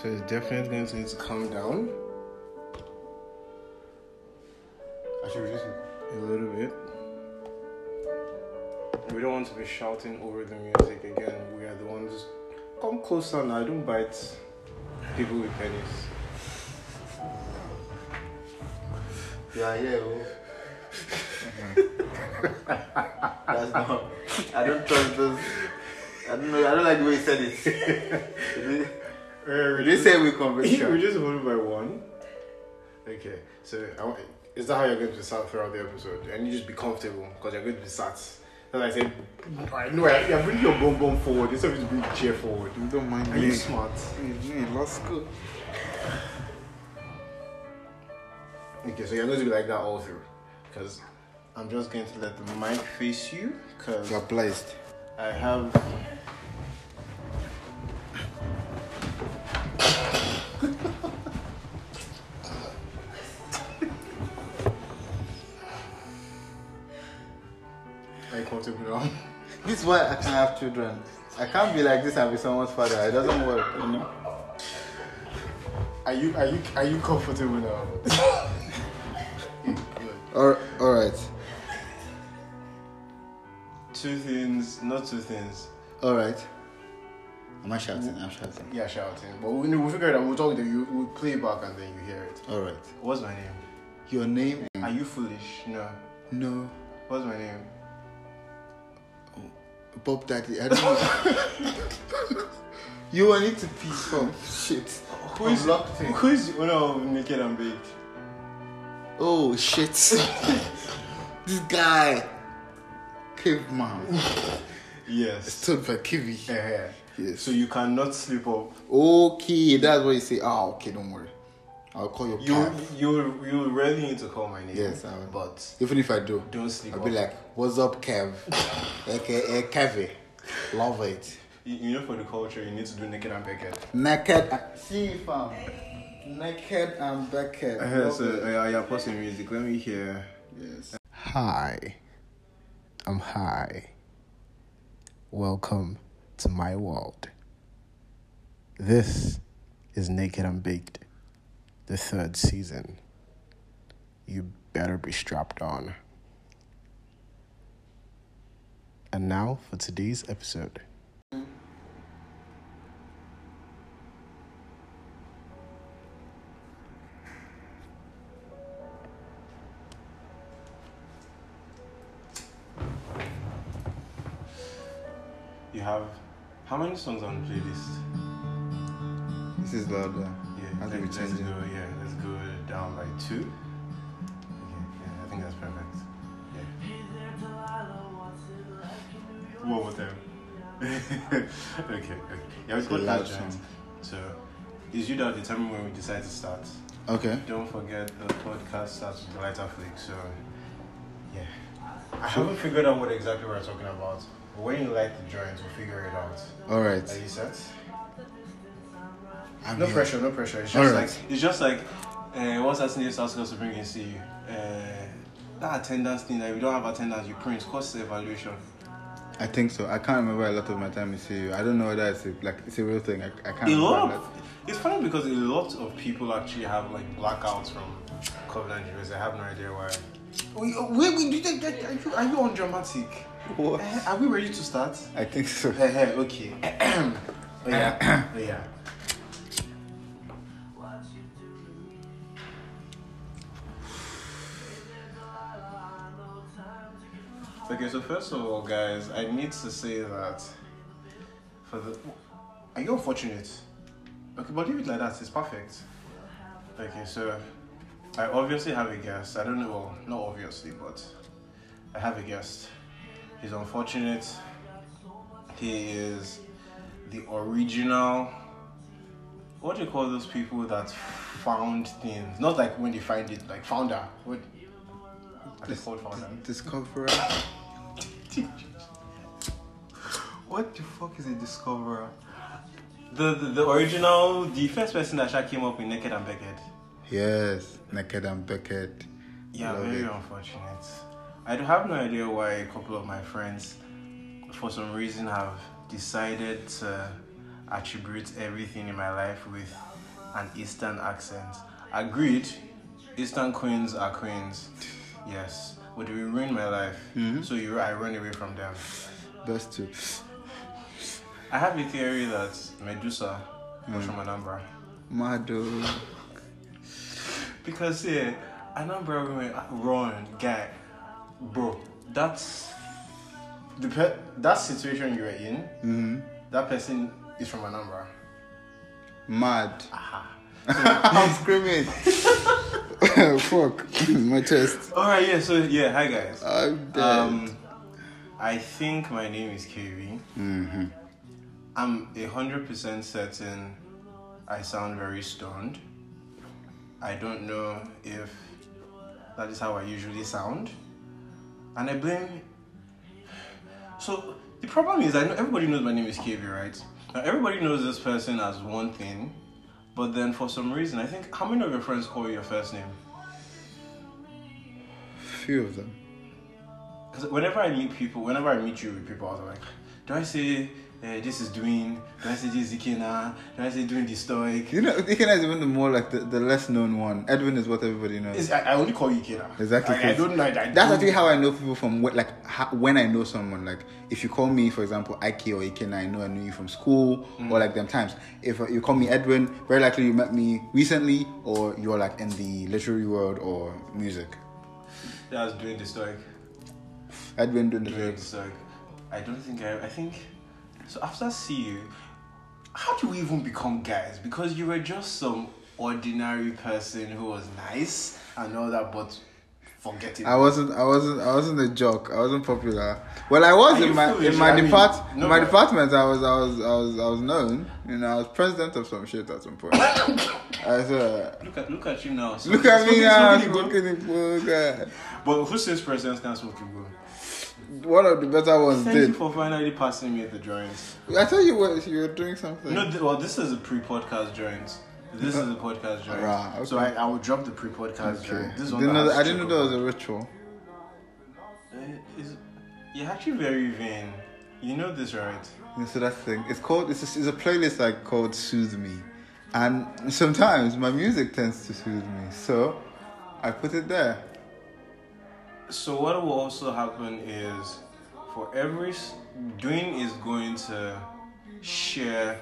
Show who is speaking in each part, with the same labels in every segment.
Speaker 1: So it's definitely going to need to come down
Speaker 2: I should reduce it.
Speaker 1: a little bit. We don't want to be shouting over the music again. We are the ones. Come closer now. Don't bite people with pennies.
Speaker 2: Yeah, yeah. oh. That's not. I don't trust those. I don't know. I don't like the way you said it.
Speaker 1: Uh,
Speaker 2: They say we
Speaker 1: we
Speaker 2: conversation.
Speaker 1: just voted by one. Okay, so want, is that how you're going to be sat throughout the episode? And you just be comfortable because you're going to be sat. And I said, know you're bringing your bum bum forward instead of just bring the chair forward.
Speaker 2: You don't mind
Speaker 1: Are you smart?
Speaker 2: Me, law school.
Speaker 1: Okay, so you're going to be like that all through. Because I'm just going to let the mic face you. Because
Speaker 2: You're blessed.
Speaker 1: I have.
Speaker 2: Why I can't have children. I can't be like this and be someone's father. It doesn't work, you know.
Speaker 1: Are you are you are you comfortable now? Good.
Speaker 2: All, all right,
Speaker 1: Two things, not two things.
Speaker 2: all right. Am I shouting? I'm shouting.
Speaker 1: Yeah, shouting. But we, we'll figure it out. We'll talk to you. We'll play it back and then you hear it.
Speaker 2: All right.
Speaker 1: What's my name?
Speaker 2: Your name?
Speaker 1: Are you foolish? No.
Speaker 2: No,
Speaker 1: What's my name?
Speaker 2: Bob Daddy. I don't know. you want it to pee from shit.
Speaker 1: Who is
Speaker 2: locked in.
Speaker 1: Who is the owner of Naked and Baked?
Speaker 2: Oh shit. this guy, caveman,
Speaker 1: Yes.
Speaker 2: stood for Kiwi.
Speaker 1: Yeah.
Speaker 2: Yes.
Speaker 1: So you cannot sleep up.
Speaker 2: Okay, that's what you say. Ah, okay, don't worry. I'll call your
Speaker 1: You
Speaker 2: cab.
Speaker 1: you you really need to call my name.
Speaker 2: Yes, I will.
Speaker 1: But
Speaker 2: Even if I do,
Speaker 1: don't sleep
Speaker 2: I'll
Speaker 1: up.
Speaker 2: be like, "What's up, Kev?" AKA Kevy. Love it.
Speaker 1: you, you know, for the culture, you need to do Naked and Baked.
Speaker 2: Naked. See, fam. Naked and Beckett. Love
Speaker 1: so
Speaker 2: it.
Speaker 1: uh, yeah, pause the music. Let me hear.
Speaker 2: yes.
Speaker 1: Hi, I'm Hi. Welcome to my world. This is Naked and Baked, the third season. You better be strapped on. And now for today's episode. You have how many songs on the playlist?
Speaker 2: This is louder. How do we
Speaker 1: let's
Speaker 2: it?
Speaker 1: go. Yeah, let's go down by two. Okay, yeah, I think that's perfect. Yeah. One more time. okay, okay. Yeah, we
Speaker 2: It's a
Speaker 1: got
Speaker 2: loud
Speaker 1: that joint. So, it's you that determine when we decide to start.
Speaker 2: Okay.
Speaker 1: Don't forget the podcast starts with the lighter flick. So, yeah. I haven't figured out what exactly we're talking about. But when you light the joint, we'll figure it out.
Speaker 2: All right.
Speaker 1: Are you set?
Speaker 2: I'm
Speaker 1: No
Speaker 2: here.
Speaker 1: pressure, no pressure. It's just
Speaker 2: Alright.
Speaker 1: like it's just like uh, what's that thing they ask us to bring in CU? Uh, that attendance thing that we don't have attendance, you print cost evaluation.
Speaker 2: I think so. I can't remember a lot of my time in CU. I don't know whether it's a, like it's a real thing. I, I can't
Speaker 1: A lot of, it's funny because a lot of people actually have like blackouts from COVID injuries. I have no idea why. Wait, wait, wait do you, are you are you undramatic?
Speaker 2: What?
Speaker 1: Eh, are we ready to start?
Speaker 2: I think so.
Speaker 1: Eh, eh, okay. oh yeah. oh yeah. Okay, so first of all, guys, I need to say that for the are you unfortunate? Okay, but leave it like that. It's perfect. Okay, so I obviously have a guest. I don't know, well, not obviously, but I have a guest. He's unfortunate. He is the original. What do you call those people that found things? Not like when they find it, like founder. What? Called?
Speaker 2: Discoverer.
Speaker 1: What the fuck is a discoverer? The, the the original, the first person that actually came up with Naked and Beckett.
Speaker 2: Yes. Naked and Beckett.
Speaker 1: Yeah,
Speaker 2: Love
Speaker 1: very
Speaker 2: it.
Speaker 1: unfortunate. I do have no idea why a couple of my friends, for some reason, have decided to attribute everything in my life with an Eastern accent. Agreed, Eastern queens are queens. Yes, but they will ruin my life.
Speaker 2: Mhm.
Speaker 1: So you, I run away from them.
Speaker 2: Best to.
Speaker 1: I have a theory that Medusa was from Anambra.
Speaker 2: Mado.
Speaker 1: Because yeah, Anambra women run guy, bro. That's the pe- that situation you were in.
Speaker 2: hmm
Speaker 1: That person is from Anambra.
Speaker 2: Mad.
Speaker 1: Aha.
Speaker 2: I'm screaming. Fuck. My chest.
Speaker 1: All right, yeah. So yeah, hi guys.
Speaker 2: I'm dead.
Speaker 1: Um, I think my name is KV.
Speaker 2: hmm
Speaker 1: I'm a hundred percent certain I sound very stoned. I don't know if that is how I usually sound, and I blame. So the problem is, I know everybody knows my name is KV, right? Now everybody knows this person as one thing, but then for some reason, I think how many of your friends call you your first name?
Speaker 2: Few of them.
Speaker 1: Because whenever I meet people, whenever I meet you with people, I was like, do I say uh, this is doing? Do I say this is Ikena? Do I say doing the stoic?
Speaker 2: You know, Ikena is even the more like the, the less known one. Edwin is what everybody knows.
Speaker 1: I, I only call you Ikena.
Speaker 2: Exactly.
Speaker 1: Like, I don't know. I, I
Speaker 2: That's
Speaker 1: don't-
Speaker 2: actually how I know people from what, like how, when I know someone. Like if you call me, for example, Ike or Ikena, I know I knew you from school
Speaker 1: Mm.
Speaker 2: or like them times. If uh, you call me Edwin, very likely you met me recently or you're like in the literary world or music.
Speaker 1: Yeah, I was doing the stoic.
Speaker 2: Edwin doing the
Speaker 1: Doing the stoic. I don't think I. I think. So after CU, how do we even become guys? Because you were just some ordinary person who was nice and all that, but forget it.
Speaker 2: I wasn't. I wasn't. I wasn't a jock. I wasn't popular. Well, I was in my
Speaker 1: foolish?
Speaker 2: in my
Speaker 1: I mean,
Speaker 2: depart
Speaker 1: no,
Speaker 2: my department. I was. I was. I was. I was known. You know, I was president of some shit at some point. I said,
Speaker 1: Look at look at you now.
Speaker 2: look at me now,
Speaker 1: smoking
Speaker 2: smoking book. Eh.
Speaker 1: But who says presidents can't smoke good?
Speaker 2: One of the better ones
Speaker 1: Thank you
Speaker 2: did.
Speaker 1: for finally passing me the joints.
Speaker 2: I thought you were you were doing something.
Speaker 1: No, th- well, this is a pre-podcast joints. This is a podcast joint.
Speaker 2: Right, okay.
Speaker 1: So I, I will drop the pre-podcast
Speaker 2: okay.
Speaker 1: joint. This is one
Speaker 2: Didn't
Speaker 1: that
Speaker 2: know that- I didn't know there was a ritual.
Speaker 1: Uh, is- You're actually very vain. You know this, right?
Speaker 2: Yeah, so that's the thing. It's called. It's a, it's a playlist like called "Soothe Me," and sometimes my music tends to soothe me, so I put it there.
Speaker 1: So what will also happen is, for every Dwayne is going to share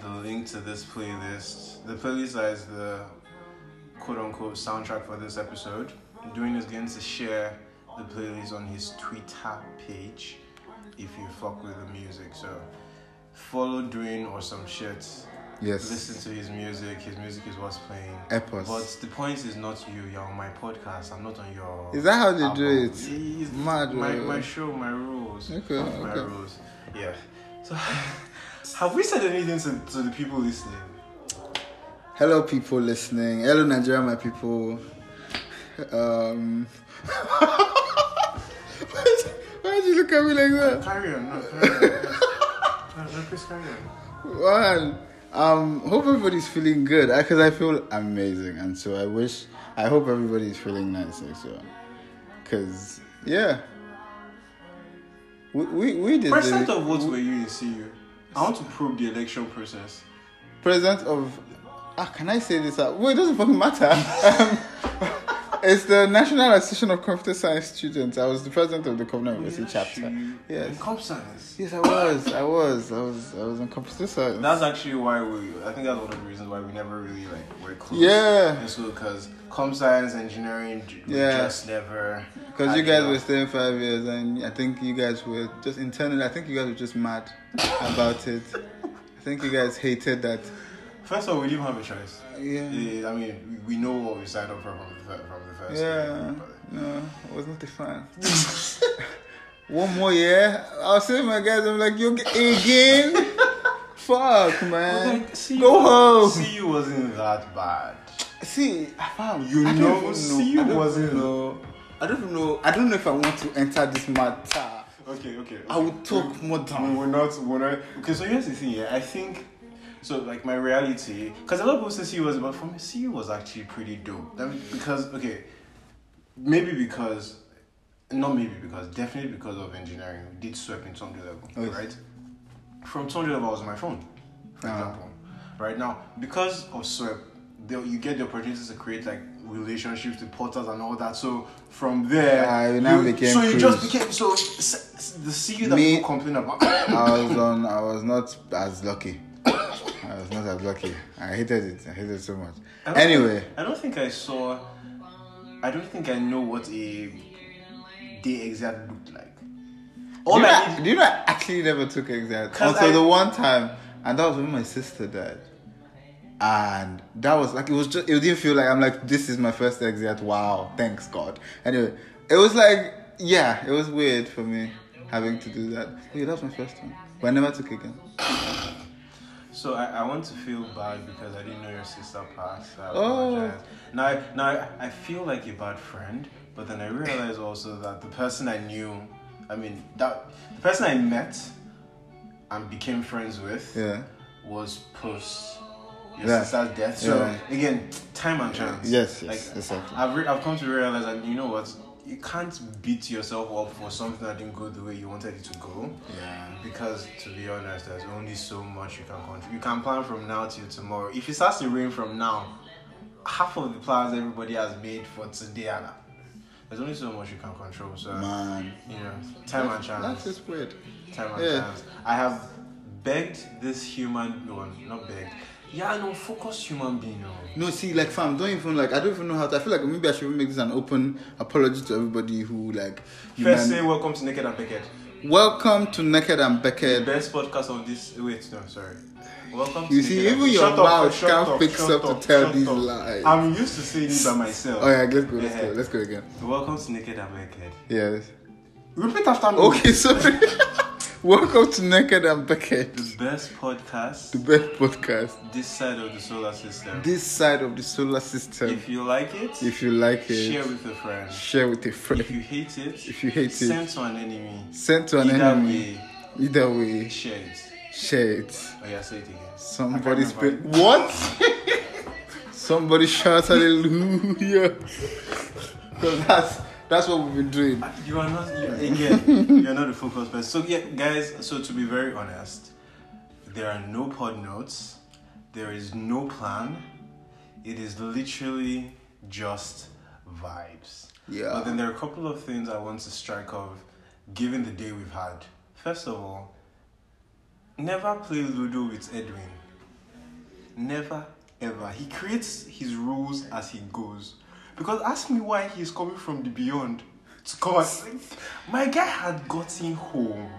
Speaker 1: the link to this playlist. The playlist is the quote unquote soundtrack for this episode. Dwayne is going to share the playlist on his Twitter page if you fuck with the music. So follow Dwayne or some shit.
Speaker 2: Yes.
Speaker 1: Listen to his music. His music is what's playing.
Speaker 2: Epos.
Speaker 1: But the point is not you. You're on my podcast. I'm not on your.
Speaker 2: Is that how they do it?
Speaker 1: It's
Speaker 2: Mad,
Speaker 1: My, my show, my rules.
Speaker 2: Okay,
Speaker 1: My
Speaker 2: okay.
Speaker 1: rules. Yeah. So, have we said anything to, to the people listening?
Speaker 2: Hello, people listening. Hello, Nigeria, my people. Um. Why did you look at me like that?
Speaker 1: Carry on. No, carry on. No, no, please carry on.
Speaker 2: Man, um, hope everybody's feeling good because I feel amazing, and so I wish, I hope everybody's feeling nice as well. Cause yeah, we we, we did
Speaker 1: President
Speaker 2: the
Speaker 1: of what were you in CU? I want to probe the election process.
Speaker 2: president of. Ah, can I say this? Well, it doesn't fucking matter. Um, it's the National Association of Computer Science Students. I was the president of the Covenant University chapter. Yes.
Speaker 1: In comp science.
Speaker 2: Yes, I was. I was. I was. I was in computer science.
Speaker 1: That's actually why we. I think that's one of the reasons why we never really like were close.
Speaker 2: Yeah.
Speaker 1: In school, because comp science, engineering,
Speaker 2: Yeah.
Speaker 1: just never.
Speaker 2: Because you guys
Speaker 1: enough.
Speaker 2: were staying five years, and I think you guys were just internally. I think you guys were just mad about it. I think you guys hated that.
Speaker 1: First of all, we didn't have a choice.
Speaker 2: Uh, yeah.
Speaker 1: yeah. I mean, we, we know what we signed up for from the, from the first.
Speaker 2: Yeah.
Speaker 1: Game,
Speaker 2: no, it was not a fan. One more year, I'll see my guys. I'm like, you again? Fuck, man.
Speaker 1: Like, see,
Speaker 2: Go home.
Speaker 1: See, you wasn't that bad.
Speaker 2: See, I found.
Speaker 1: you
Speaker 2: I
Speaker 1: know,
Speaker 2: know.
Speaker 1: See,
Speaker 2: you
Speaker 1: wasn't.
Speaker 2: Know. I don't know. I don't know if I want to enter this matter.
Speaker 1: Okay, okay. okay.
Speaker 2: I will talk more down.
Speaker 1: We're not. We're not. Okay, so here's the thing. Yeah, I think So like my reality, because a lot of people say CU was, but for me, CU was actually pretty dope. That because okay, maybe because, not maybe because, definitely because of engineering, we did SWEP in 200 level,
Speaker 2: Oh, yes.
Speaker 1: right? From 200 level, I was on my phone. for
Speaker 2: Ah.
Speaker 1: example. Right now, because of SWEP, the, you get the opportunity to create like relationships with portals and all that. So from there,
Speaker 2: Ah, you now
Speaker 1: you-
Speaker 2: became
Speaker 1: so you just became so the CEO that
Speaker 2: Me-
Speaker 1: people complain about.
Speaker 2: I was on. I was not as lucky. I was not as lucky. I hated it. I hated it so much.
Speaker 1: I
Speaker 2: Anyway,
Speaker 1: think- I don't think I saw. I don't think I know what a day exact looked like.
Speaker 2: do you, know,
Speaker 1: I
Speaker 2: I- do you know I actually never took exam until
Speaker 1: I-
Speaker 2: the one time, and that was when my sister died. And that was like it was just it didn't feel like I'm like this is my first exam. Wow, thanks God. Anyway, it was like yeah, it was weird for me having to do that. Yeah, that was my first one, but I never took again.
Speaker 1: So I, I want to feel bad because I didn't know your sister passed. I
Speaker 2: Oh.
Speaker 1: apologize. Now, I- now I- feel like a bad friend, but then I realized also that the person I knew, I mean that the person I met and became friends with
Speaker 2: Yeah.
Speaker 1: was post your
Speaker 2: Yeah.
Speaker 1: sister's death. So
Speaker 2: Yeah.
Speaker 1: again, time and chance.
Speaker 2: Yes, yes,
Speaker 1: like
Speaker 2: exactly.
Speaker 1: I've re- I've come to realize that you know what you can't beat yourself up for something that didn't go the way you wanted it to go.
Speaker 2: Yeah.
Speaker 1: Because to be honest, there's only so much you can control. You can plan from now till tomorrow. If it starts to rain from now, half of the plans everybody has made for today, and there's only so much you can control. So
Speaker 2: Man,
Speaker 1: you know, time and chance
Speaker 2: that's just weird.
Speaker 1: time and
Speaker 2: Yeah.
Speaker 1: chance. I have begged this human, no, not begged. Yeah, no, focused human being. No.
Speaker 2: No, see, like, fam, don't even like. I don't even know how to. I feel like maybe I should make this an open apology to everybody who like.
Speaker 1: First, say welcome to Naked and Beckett,
Speaker 2: Welcome to Naked and
Speaker 1: the
Speaker 2: Beckett.
Speaker 1: best podcast of this. Wait, no, sorry. Welcome.
Speaker 2: You see, even your
Speaker 1: Shut
Speaker 2: mouth
Speaker 1: shut
Speaker 2: can't
Speaker 1: up,
Speaker 2: fix
Speaker 1: shut
Speaker 2: up to tell these
Speaker 1: up.
Speaker 2: lies.
Speaker 1: I'm used to saying it by myself.
Speaker 2: Oh yeah, let's go. Let's go. Let's go again.
Speaker 1: Welcome to Naked and Beckett.
Speaker 2: Yes.
Speaker 1: Repeat after me.
Speaker 2: Okay, sorry. Welcome to Naked and Beckett,
Speaker 1: The best podcast
Speaker 2: the best podcast
Speaker 1: this side of the solar system.
Speaker 2: this side of the solar system.
Speaker 1: If you like it,
Speaker 2: If you like it,
Speaker 1: share with a friend.
Speaker 2: share with a friend.
Speaker 1: If you hate it,
Speaker 2: If you hate it,
Speaker 1: send to an enemy.
Speaker 2: send to an
Speaker 1: Either
Speaker 2: enemy.
Speaker 1: way,
Speaker 2: Either way,
Speaker 1: share it.
Speaker 2: share it.
Speaker 1: Oh yeah, say it again.
Speaker 2: Somebody's been what? Somebody shout hallelujah. Because that's that's what we've been doing.
Speaker 1: Ah, you are not you, again. you are not a focused person. So yeah, guys. So to be very honest, there are no pod notes. There is no plan. It is literally just vibes.
Speaker 2: Yeah.
Speaker 1: But then there are a couple of things I want to strike off, given the day we've had. First of all, never play Ludo with Edwin. Never ever. He creates his rules as he goes. Because ask me why he's coming from the beyond to come and my guy had gotten home.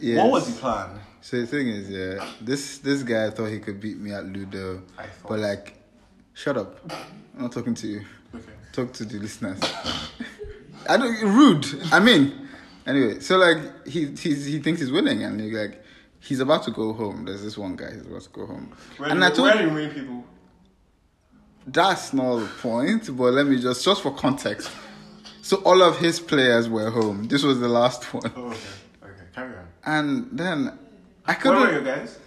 Speaker 2: Yes.
Speaker 1: What was the plan?
Speaker 2: So the thing is, yeah, this this guy thought he could beat me at Ludo,
Speaker 1: I thought.
Speaker 2: but like, shut up. I'm not talking to you.
Speaker 1: Okay.
Speaker 2: Talk to the listeners. I don't rude. I mean, anyway. So like, he he's, he thinks he's winning, and like, he's about to go home. There's this one guy. He's about to go home,
Speaker 1: Where,
Speaker 2: and
Speaker 1: do,
Speaker 2: I told
Speaker 1: where do you win people?
Speaker 2: That's not the point. But let me just just for context. So all of his players were home. This was the last one,
Speaker 1: Oh, okay. Okay. Carry on.
Speaker 2: and then I couldn't.
Speaker 1: Where were you guys?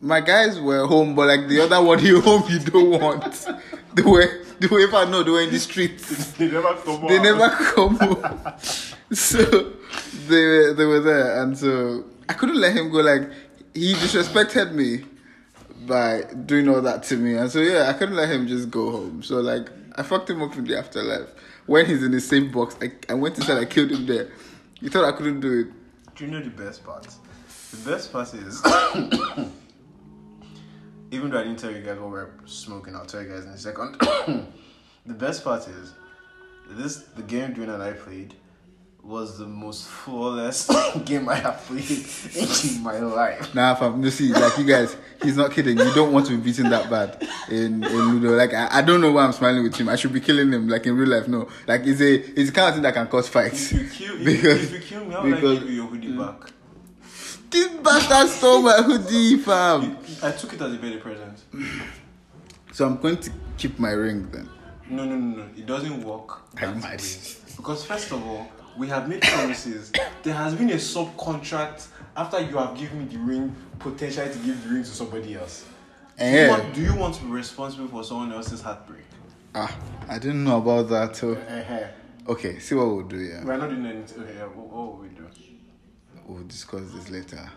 Speaker 2: my guys were home, but like the other one, you home you don't want. They were, they were if I know they were in the streets.
Speaker 1: They never come home.
Speaker 2: They
Speaker 1: out.
Speaker 2: never come home. So they were, they were there, and so I couldn't let him go. Like he disrespected me by doing all that to me, and so yeah, I couldn't let him just go home. So like I fucked him up in the afterlife. When he's in the same box, I, I went inside, I killed him there. You thought I couldn't do it.
Speaker 1: Do you know the best part? The best part is, even though I didn't tell you guys what we're smoking, I'll tell you guys in a second. the best part is, this the game Dwayne and I played was the most flawless game I have played in my life.
Speaker 2: Nah, fam, you see, like you guys, he's not kidding. You don't want to be beaten that bad in, in Ludo. Like, I, I don't know why I'm smiling with him. I should be killing him, like in real life. No, like it's a it's the kind of thing that can cause fights.
Speaker 1: If you kill,
Speaker 2: because,
Speaker 1: if, you kill me, how I'll
Speaker 2: because,
Speaker 1: give you your hoodie back.
Speaker 2: This bastard stole my hoodie, fam.
Speaker 1: I took it as a birthday present.
Speaker 2: So I'm going to keep my ring then.
Speaker 1: No, no, no, no. It doesn't work. That way. Because first of all, we have made promises. there has been a subcontract after you have given me the ring, potentially to give the ring to somebody else. Do you,
Speaker 2: Eh.
Speaker 1: want, do you want to be responsible for someone else's heartbreak?
Speaker 2: Ah, I didn't know about that. So okay, see what we'll do. Yeah,
Speaker 1: We're not doing anything. Okay, yeah, what, what will we do?
Speaker 2: we'll discuss this later.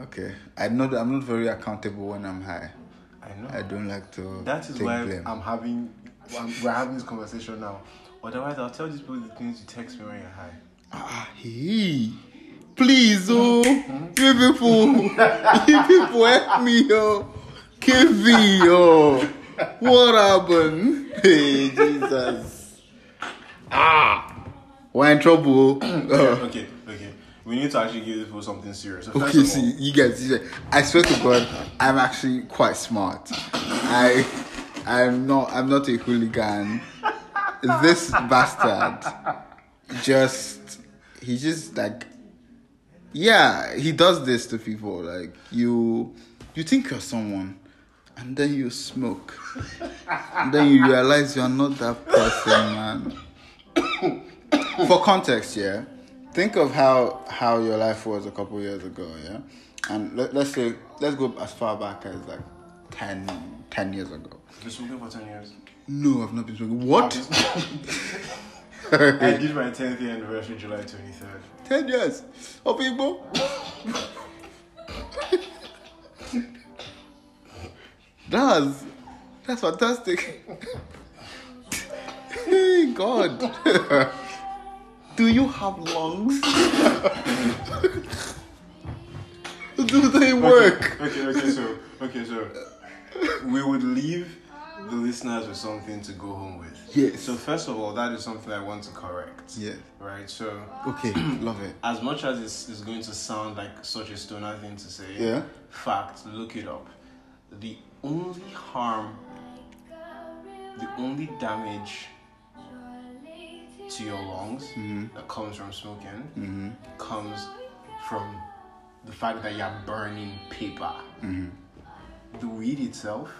Speaker 2: Okay. I know that I'm not very accountable when I'm high.
Speaker 1: I know.
Speaker 2: I don't like to
Speaker 1: That is why
Speaker 2: blame.
Speaker 1: I'm having. We're having this conversation now. Otherwise, I'll tell these people the things you text me when you're high.
Speaker 2: Ah, he. Please, oh, you people, you people help me, oh, give me, oh, what happened? Hey, Jesus. Ah, we're in trouble.
Speaker 1: Okay,
Speaker 2: Oh.
Speaker 1: okay, okay. We need to actually give these people something serious. So
Speaker 2: Okay,
Speaker 1: all-
Speaker 2: see, you guys, you guys, I swear to God, I'm actually quite smart. I, I'm not, I'm not a hooligan. This bastard, just, he just like, yeah, he does this to people. Like you, you think you're someone, and then you smoke, and then you realize you're not that person, man for context, yeah, think of how how your life was a couple years ago, yeah, and let, let's say let's go as far back as like 10, 10 years ago.
Speaker 1: Smoking for 10 years.
Speaker 2: No, I've not been smoking. What?
Speaker 1: I did my 10th year anniversary July 23rd.
Speaker 2: Ten years of Igbo. that's that's fantastic. hey God, do you have lungs? do they work?
Speaker 1: Okay, okay, so, okay, so we would leave the listeners with something to go home with.
Speaker 2: Yes.
Speaker 1: So first of all, that is something I want to correct.
Speaker 2: Yeah.
Speaker 1: Right. So
Speaker 2: Okay, love it.
Speaker 1: as much as it's, it's going to sound like such a stoner thing to say,
Speaker 2: Yeah.
Speaker 1: fact, look it up. The only harm, the only damage to your lungs
Speaker 2: Mm-hmm.
Speaker 1: that comes from smoking comes from the fact that you're burning paper.
Speaker 2: Mm-hmm.
Speaker 1: The weed itself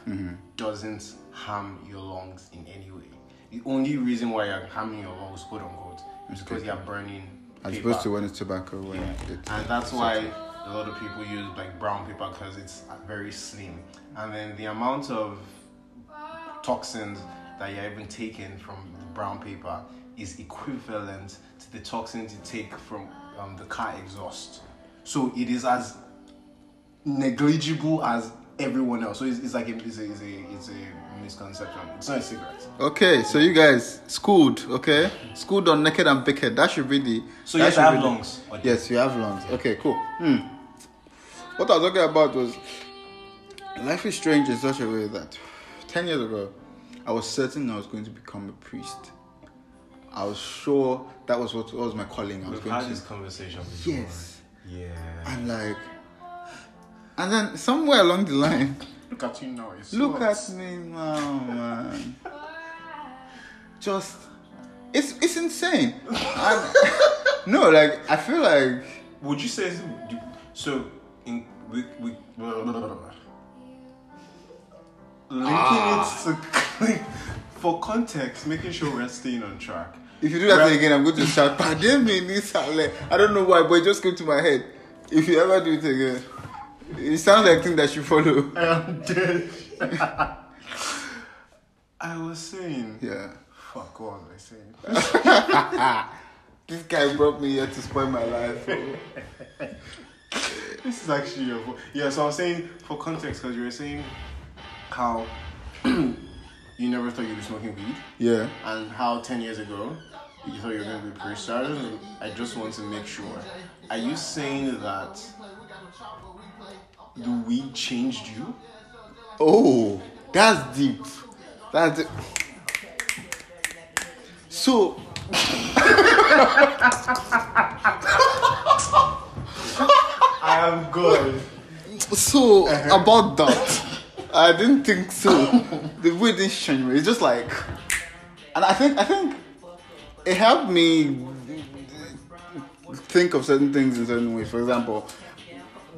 Speaker 1: doesn't harm your lungs in any way. The only reason why you're harming your lungs, quote unquote, is because you're burning
Speaker 2: As
Speaker 1: paper.
Speaker 2: opposed to when it's tobacco, when
Speaker 1: Yeah.
Speaker 2: it's
Speaker 1: and that's why a lot of people use like brown paper because it's very slim and then the amount of toxins that you're even taking from the brown paper is equivalent to the toxins you take from um, the car exhaust so it is as negligible as everyone else so it's, it's like a, it's, a, it's, a, it's a misconception it's not a
Speaker 2: Okay, so you guys schooled, okay? Schooled on naked and baked. That should be the.
Speaker 1: so you
Speaker 2: that
Speaker 1: have to
Speaker 2: should be the-
Speaker 1: lungs
Speaker 2: Yes, you have lungs. Okay, cool. Hmm. What I was talking about was life is strange in such a way that ten years ago, I was certain I was going to become a priest. I was sure that was what, what was my calling. I was
Speaker 1: we've
Speaker 2: going
Speaker 1: had
Speaker 2: to.
Speaker 1: this conversation before
Speaker 2: Yes.
Speaker 1: yeah
Speaker 2: And like, and then somewhere along the line,
Speaker 1: look at you now it's
Speaker 2: Look
Speaker 1: not-
Speaker 2: at me now, man. Just, it's it's insane. And- no, like I feel like
Speaker 1: Would you say so? In we we linking it ah. to for context, making sure we're staying on track.
Speaker 2: if you do that again, I'm going to shout. Pardon me, Nisale. I don't know why, but it just came to my head. If you ever do it again, it sounds like a thing that you follow.
Speaker 1: I am dead. I was saying,
Speaker 2: Yeah.
Speaker 1: fuck, what was I saying?
Speaker 2: This guy brought me here to spoil my life. Oh.
Speaker 1: This is actually your vo- yeah. So I was saying for context because you were saying how you never thought you'd be smoking weed.
Speaker 2: yeah.
Speaker 1: and how 10 years ago you thought you were going to be a priest. So I, I just want to make sure. Are you saying that the weed changed you?
Speaker 2: Oh, that's deep. That's deep. So,
Speaker 1: I am good.
Speaker 2: so uh-huh. about that, I didn't think so. The way this changed me, it's just like, and I think I think it helped me think of certain things in certain ways. For example,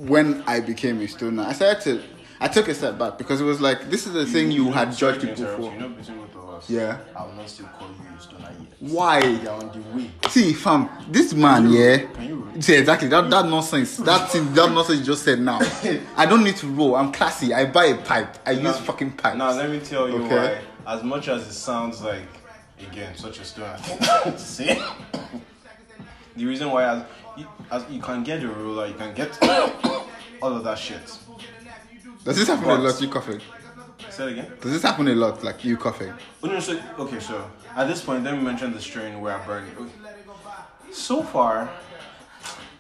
Speaker 2: when I became a stoner, I started to. I took a step back because it was like this is the thing you had judged people for.
Speaker 1: You know, between us,
Speaker 2: Yeah.
Speaker 1: I will not still call you a stoner yet.
Speaker 2: Why?
Speaker 1: You're on the way.
Speaker 2: See, fam, this man, yeah.
Speaker 1: Can you roll?
Speaker 2: See, exactly. That that nonsense. That thing, that nonsense you just said now. I don't need to roll. I'm classy. I buy a pipe. I use fucking pipes.
Speaker 1: Now, let me tell you
Speaker 2: Okay.
Speaker 1: why. As much as it sounds like, again, such a stoner thing to say, the reason why, as you, as you can get a ruler, you can get all of that shit.
Speaker 2: Does this happen a lot? You coughing?
Speaker 1: Say it again.
Speaker 2: Does this happen a lot? Like you coughing?
Speaker 1: Oh, okay, so at this point, let me mention the strain where I burn it. So far,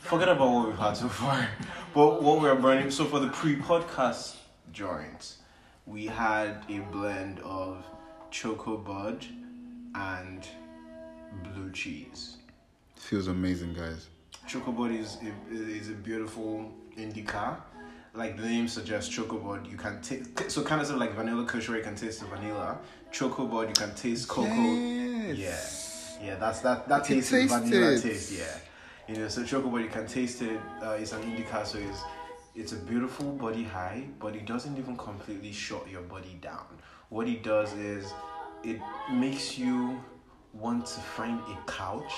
Speaker 1: forget about what we've had so far. But what we're burning, so for the pre podcast joints, we had a blend of Choco Bud and blue cheese.
Speaker 2: Feels amazing, guys.
Speaker 1: Chocobod is a, is a beautiful indica. Like the name suggests, Chocobod, you can taste. So kind of sort of like vanilla kush, you can taste the vanilla. Chocobod, you can taste cocoa.
Speaker 2: Yes.
Speaker 1: Yeah, yeah, that's that. That taste is vanilla
Speaker 2: it.
Speaker 1: taste. Yeah, you know. So Chocobod, you can taste it. Uh, it's an indica, so it's it's a beautiful body high, but it doesn't even completely shut your body down. What it does is it makes you want to find a couch,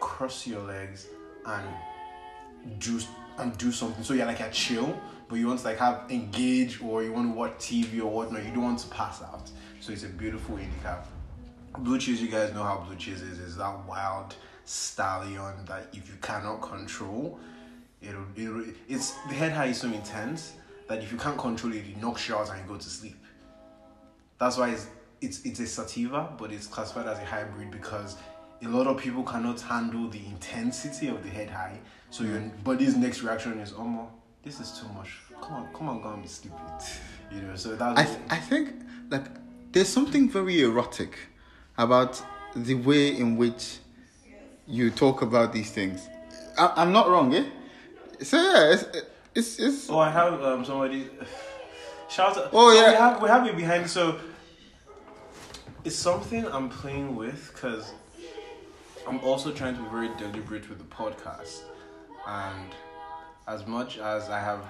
Speaker 1: cross your legs, and do and do something. So you're like a chill, but you want to like have engage or you want to watch TV or whatnot. You don't want to pass out. So it's a beautiful indica. Blue cheese, you guys know how blue cheese is. Is that wild stallion that if you cannot control, it'll, it'll it's the head high is so intense that if you can't control it, it knocks you out and you go to sleep. That's why it's it's it's a sativa, but it's classified as a hybrid because a lot of people cannot handle the intensity of the head high. So your body's next reaction is, oh no, this is too much. Come on, come on, go and be sleeping. You know, so that's
Speaker 2: I, th- I think like there's something very erotic about the way in which you talk about these things. I, I'm not wrong, eh? So yeah, it's it's, it's
Speaker 1: Oh, I have um somebody. Shout out!
Speaker 2: Oh,
Speaker 1: so
Speaker 2: yeah.
Speaker 1: we have we have it behind. So it's something I'm playing with because I'm also trying to be very deliberate with the podcast, and as much as I have.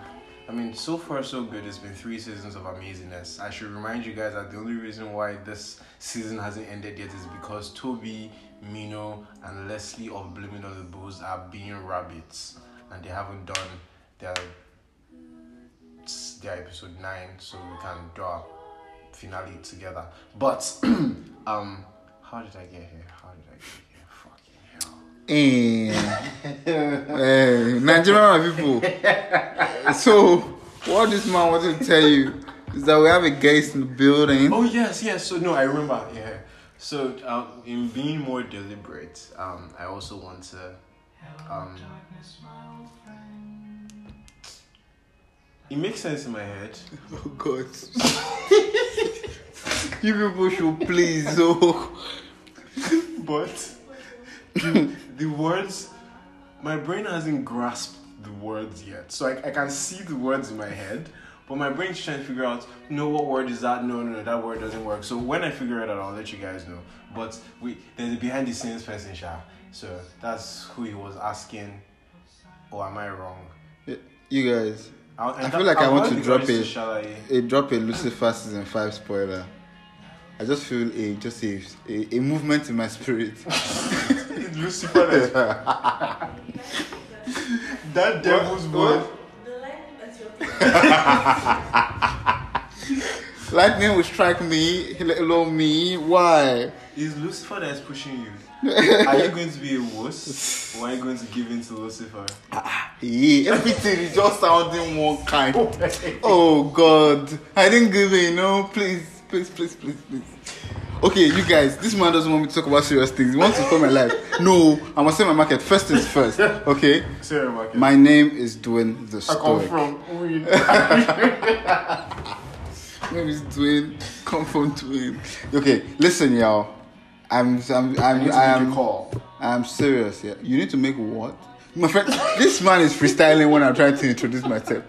Speaker 1: I mean, so far so good. It's been three seasons of amazingness. I should remind you guys that the only reason why this season hasn't ended yet is because Toby, Mino, and Leslie of Blaming on the Bulls are being rabbits, and they haven't done their their episode nine, so we can do our finale together. But um, how did I get here? How did I get here? Fucking hell.
Speaker 2: eh, eh, Nigerian people. So what this man wanted to tell you is that we have a guest in the building.
Speaker 1: Oh yes, yes. So no, I remember. Yeah. So um, in being more deliberate, um, I also want to um. It makes sense in my head.
Speaker 2: Oh God. you people should please oh.
Speaker 1: but the, words my brain hasn't grasped the words yet so I, I can see the words in my head but my brain's trying to figure out no what word is that no no no that word doesn't work so when i figure it out i'll let you guys know but we there's a behind the scenes person Sha. so that's who he was asking or am i wrong
Speaker 2: You guys,
Speaker 1: I'll,
Speaker 2: I feel like I want to drop
Speaker 1: it
Speaker 2: a-
Speaker 1: I?
Speaker 2: a drop a Lucifer season five spoiler. I just feel a just a a, a movement in my spirit.
Speaker 1: It's Lucifer. that devil's boy.
Speaker 3: The lightning at your
Speaker 2: lightning will strike me, let alone me. Why?
Speaker 1: Is Lucifer that's pushing you? are you going to be a wuss or are you going to give in to Lucifer?
Speaker 2: Ah, yeah, everything is just sounding one kind. Oh God, I didn't give in. No, please, please, please, please, please. Okay, you guys, this man doesn't want me to talk about serious things. He wants to spoil my life. No, I must say my market. First things first. Okay,
Speaker 1: Sarah Market.
Speaker 2: my name is Dwayne the
Speaker 1: I come from.
Speaker 2: My name is Dwayne. Come from Dwayne. Okay, listen, y'all. I'm, I'm, I'm, I am,
Speaker 1: call.
Speaker 2: I'm serious. Yeah, you need to make what? My friend, this man is freestyling when I'm trying to introduce myself.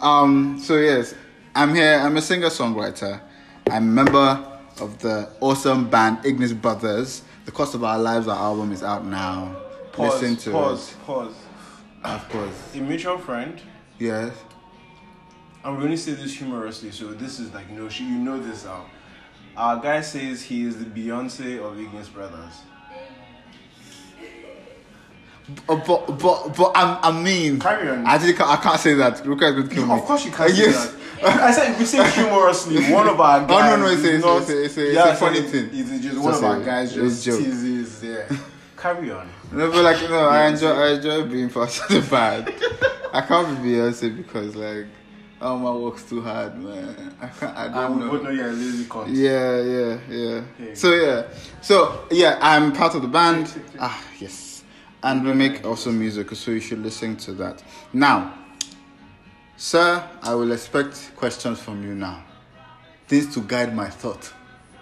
Speaker 2: Um. So yes, I'm here. I'm a singer-songwriter. I'm a member of the awesome band Ignis Brothers. The Cost of Our Lives, our album is out now.
Speaker 1: Pause,
Speaker 2: Listen to
Speaker 1: pause, pause.
Speaker 2: it. Of course.
Speaker 1: A mutual friend,
Speaker 2: Yes.
Speaker 1: I'm going to say this humorously, so this is like, no, she, you know this now. Our guy says he is the Beyonce of Ignis Brothers.
Speaker 2: Uh, but but but I, I mean,
Speaker 1: Carry on.
Speaker 2: I can't, I can't say that. Ruka is going to kill me.
Speaker 1: Of course you can't say that. I said we say humorously. One of our guys.
Speaker 2: Oh no
Speaker 1: no,
Speaker 2: it's a,
Speaker 1: not,
Speaker 2: it's a, it's a, it's
Speaker 1: yeah,
Speaker 2: a funny
Speaker 1: it's
Speaker 2: thing.
Speaker 1: It's just one
Speaker 2: it's
Speaker 1: of our guys just teases. Yeah. Carry on.
Speaker 2: No, but like no, I enjoy I enjoy being part of the band. I can't be Beyonce because like. Oh my work's too hard, man. I can't. I don't
Speaker 1: um,
Speaker 2: know.
Speaker 1: know you're a lazy cunt.
Speaker 2: Yeah, yeah, yeah.
Speaker 1: Hey.
Speaker 2: So yeah, so yeah, I'm part of the band. ah yes, and we make awesome music, so you should listen to that. Now, sir, I will expect questions from you now. Things to guide my thought,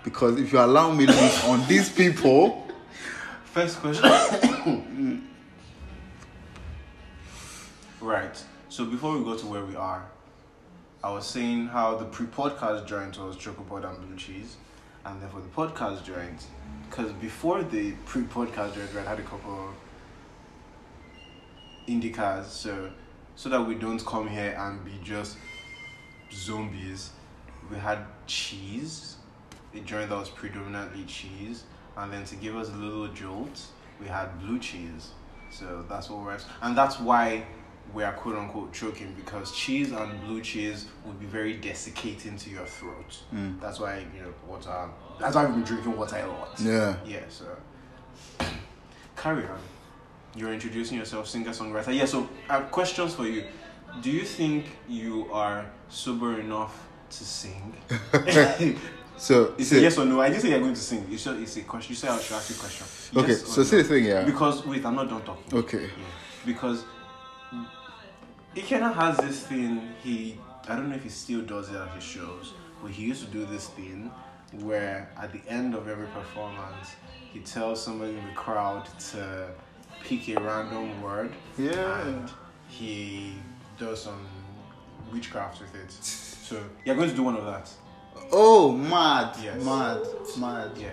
Speaker 2: because if you allow me loose on these people,
Speaker 1: First question. right. So before we go to where we are, I was saying how the pre-podcast joint was chocolate and blue cheese, and then for the podcast joint, because before the pre-podcast joint, I had a couple of indicas, so so that we don't come here and be just zombies. We had cheese, a joint that was predominantly cheese, and then to give us a little jolt, we had blue cheese. So that's what we're, and that's why we are quote unquote choking because cheese and blue cheese would be very desiccating to your throat.
Speaker 2: Mm.
Speaker 1: That's why you know water. That's why we've been drinking water a lot.
Speaker 2: yeah.
Speaker 1: Yeah, so carry on. You're introducing yourself, singer songwriter. Yeah, so I have questions for you. Do you think you are sober enough to sing?
Speaker 2: So,
Speaker 1: it's
Speaker 2: so-
Speaker 1: a yes or no. I didn't say you're going to sing. It's just it's a question. You said I should ask you a question.
Speaker 2: okay.
Speaker 1: Yes
Speaker 2: So
Speaker 1: no?
Speaker 2: the thing, yeah.
Speaker 1: Because wait, I'm not done talking.
Speaker 2: Okay.
Speaker 1: Yeah, because Ikena has this thing. He I don't know if he still does it at his shows, but he used to do this thing where at the end of every performance, he tells somebody in the crowd to pick a random word.
Speaker 2: Yeah.
Speaker 1: And he does some witchcraft with it. So you're going to do one of that.
Speaker 2: Oh, mad,
Speaker 1: Yes.
Speaker 2: mad, mad.
Speaker 1: Yeah.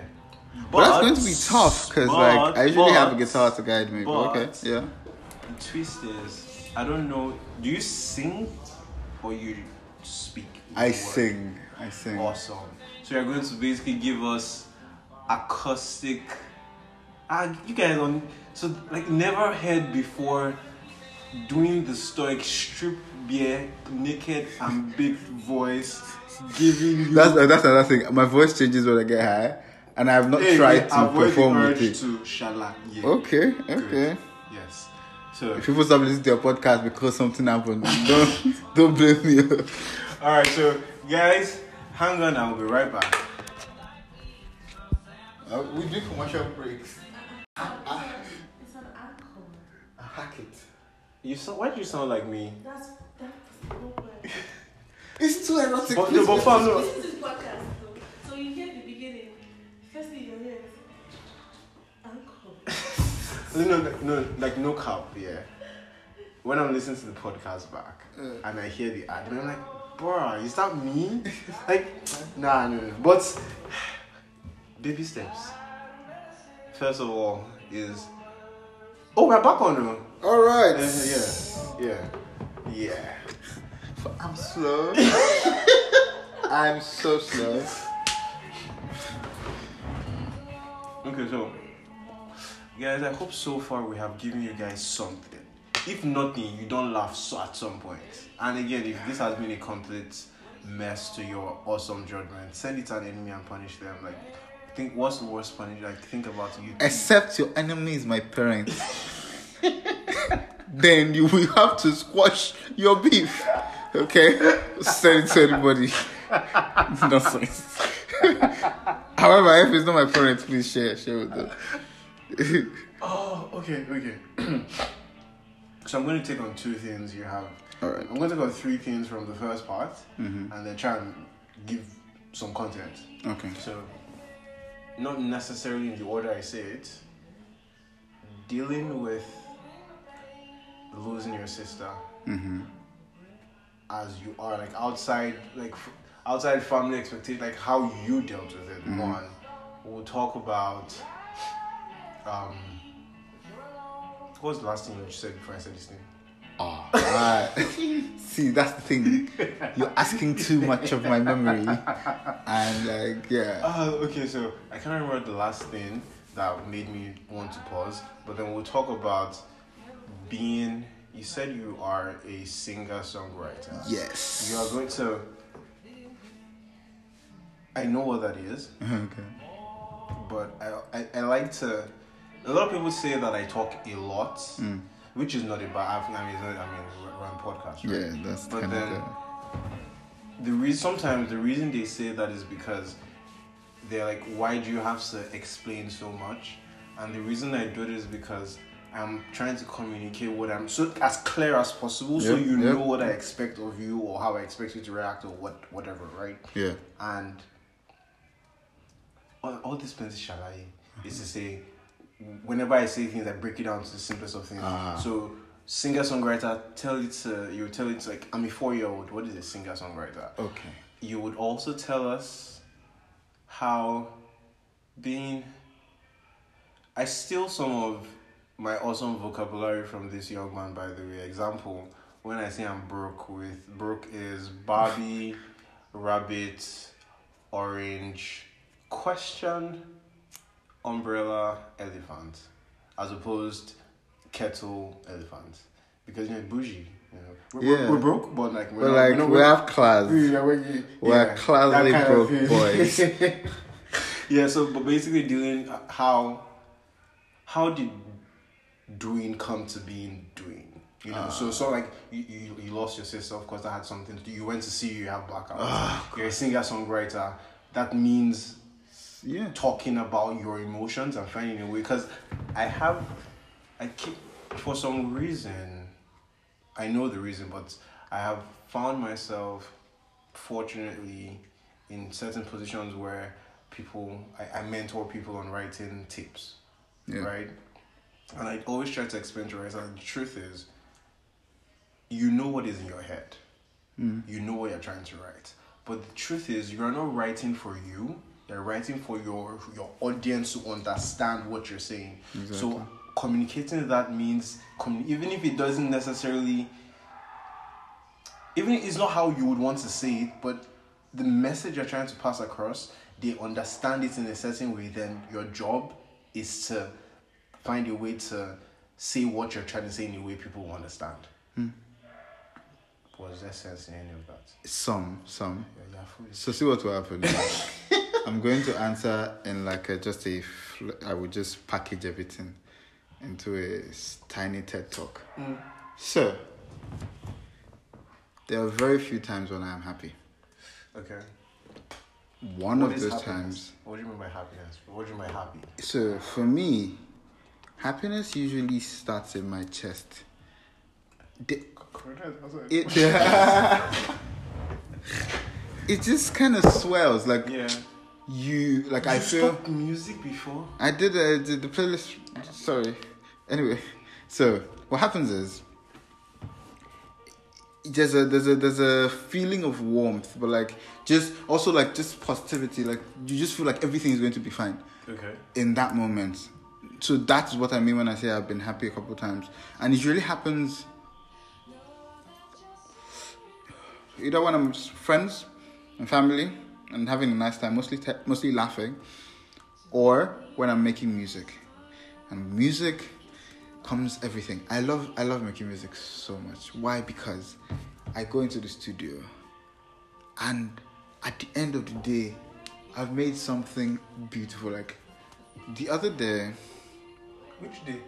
Speaker 2: But, that's going to be tough because like I usually have a guitar to guide me. But,
Speaker 1: but-
Speaker 2: okay, yeah.
Speaker 1: The twist is, I don't know. Do you sing or you speak?
Speaker 2: I sing. I sing.
Speaker 1: Awesome. So you're going to basically give us acoustic. Ah, you guys on. So like never heard before. Doing the stoic strip beer, naked and big voice, giving you.
Speaker 2: That's that's another thing. My voice changes when I get high, and I have not
Speaker 1: Hey,
Speaker 2: tried to
Speaker 1: avoid the
Speaker 2: perform
Speaker 1: urge
Speaker 2: with it.
Speaker 1: To shala. Yeah.
Speaker 2: Okay,
Speaker 1: Good.
Speaker 2: okay.
Speaker 1: Yes. So.
Speaker 2: If people stop listening to your podcast because something happened, don't don't blame me.
Speaker 1: All right. So guys, hang on. I'll be right back.
Speaker 2: Uh, we do commercial breaks.
Speaker 3: It's an alcohol.
Speaker 2: I hack it.
Speaker 1: You sound. Why do you sound like me?
Speaker 3: That's that's the problem.
Speaker 2: It's too erotic.
Speaker 1: But, no, but fam, no.
Speaker 3: This is podcast though. So you hear the beginning. First thing you hear is alcohol.
Speaker 1: No, no, no, like no cap, yeah. When I'm listening to the podcast back
Speaker 2: Uh.
Speaker 1: and I hear the ad, and I'm like, bruh, is that me? like, nah, no, no. But baby steps. First of all, is oh, we're back on no.
Speaker 2: All right.
Speaker 1: Uh, yeah, yeah, yeah.
Speaker 2: I'm slow. I'm so slow.
Speaker 1: Okay, so guys, I hope so far we have given you guys something. If nothing, you don't laugh so at some point. And again, if this has been a complete mess to your awesome judgment, send it to an enemy and punish them. Like, think what's the worst punishment? Like, think about you.
Speaker 2: Except your enemy is my parents. then you will have to squash your beef. Okay? Send it to anybody. Nonsense. However, if it's not my parents, please share. Share with them.
Speaker 1: Oh, okay, okay. so I'm going to take on two things you have.
Speaker 2: Alright.
Speaker 1: I'm going to take on three things from the first part,
Speaker 2: Mhm.
Speaker 1: and then try and give some content.
Speaker 2: Okay.
Speaker 1: So, not necessarily in the order I say it, dealing with losing your sister
Speaker 2: Mm-hmm.
Speaker 1: as you are, like outside, like f- outside family expectation, like how you dealt with it. One, we'll talk about. Um, what was the last thing you said before I said this thing?
Speaker 2: Oh, alright. See, that's the thing. You're asking too much of my memory. And, like, yeah.
Speaker 1: Uh, okay, so I can't remember the last thing that made me want to pause, but then we'll talk about being. You said you are a singer songwriter.
Speaker 2: Yes.
Speaker 1: You are going to. I know what that is,
Speaker 2: Okay.
Speaker 1: but I, I, I like to a lot of people say that I talk a lot,
Speaker 2: Mm.
Speaker 1: Which is not a bad. I mean, not, I mean, we're on podcast, right?
Speaker 2: Yeah, that's
Speaker 1: But
Speaker 2: kind
Speaker 1: then-
Speaker 2: of
Speaker 1: the reason sometimes the reason they say that is because they're like why do you have to explain so much and the reason i do it is because i'm trying to communicate what i'm so as clear as possible so you
Speaker 2: yep.
Speaker 1: know what i expect of you or how i expect you to react or what whatever right
Speaker 2: yeah.
Speaker 1: and all, all this plenty shalai is to say whenever I say things I break it down to the simplest of things.
Speaker 2: Ah.
Speaker 1: So singer songwriter tell it to you tell it to, like I'm a four year old, what is a singer songwriter?
Speaker 2: Okay.
Speaker 1: You would also tell us how being I steal some of my awesome vocabulary from this young man by the way. Example, when I say I'm broke with broke is Barbie, rabbit, orange, question, umbrella, elephant, as opposed kettle, elephant. Because you know bougie, you know. We're,
Speaker 2: Yeah.
Speaker 1: we're, broke, but like we're not-
Speaker 2: like
Speaker 1: we're not-
Speaker 2: we have class.
Speaker 1: yeah, we're,
Speaker 2: We're
Speaker 1: yeah,
Speaker 2: classically broke boys.
Speaker 1: yeah, so but basically dealing uh, how how did doing come to being doing? You know, so so like you, you, you lost your sister, of course that had something to do. You went to CU have blackout. You're a singer songwriter. That means
Speaker 2: Yeah.
Speaker 1: talking about your emotions and finding a way because I have I keep for some reason I know the reason but I have found myself fortunately in certain positions where people I, I mentor people on writing tips
Speaker 2: Yeah.
Speaker 1: right and I always try to explain to writers the truth is you know what is in your head
Speaker 2: Mm.
Speaker 1: you know what you're trying to write. But the truth is, you're not writing for you. You're writing for your your audience to understand what you're saying.
Speaker 2: Exactly.
Speaker 1: So communicating that means, even if it doesn't necessarily, even if it's not how you would want to say it, but the message you're trying to pass across, they understand it in a certain way. Then your job is to find a way to say what you're trying to say in a way people will understand. Hmm. Was there sense in any of that?
Speaker 2: Some, some.
Speaker 1: Yeah, yeah,
Speaker 2: So see what will happen. I'm going to answer in like a, just a, I would just package everything into a tiny TED talk.
Speaker 1: Mm.
Speaker 2: So there are very few times when I am happy.
Speaker 1: Okay.
Speaker 2: One
Speaker 1: What
Speaker 2: of those
Speaker 1: happiness?
Speaker 2: times.
Speaker 1: What do you mean by happiness? What do you mean by happy?
Speaker 2: So for me, happiness usually starts in my chest. The- it it just kind of swells like
Speaker 1: yeah.
Speaker 2: You like I
Speaker 1: you
Speaker 2: feel
Speaker 1: music before.
Speaker 2: I did uh, the, the playlist. Sorry. Anyway, so what happens is there's a there's a there's a feeling of warmth, but like just also like just positivity. Like you just feel like everything is going to be fine
Speaker 1: Okay.
Speaker 2: in that moment. So that's what I mean when I say I've been happy a couple times, and it really happens either when I'm friends and family and having a nice time, mostly te- mostly laughing, or when I'm making music. And music comes everything. I love I love making music so much. Why? Because I go into the studio and at the end of the day I've made something beautiful. Like the other day
Speaker 1: Which day?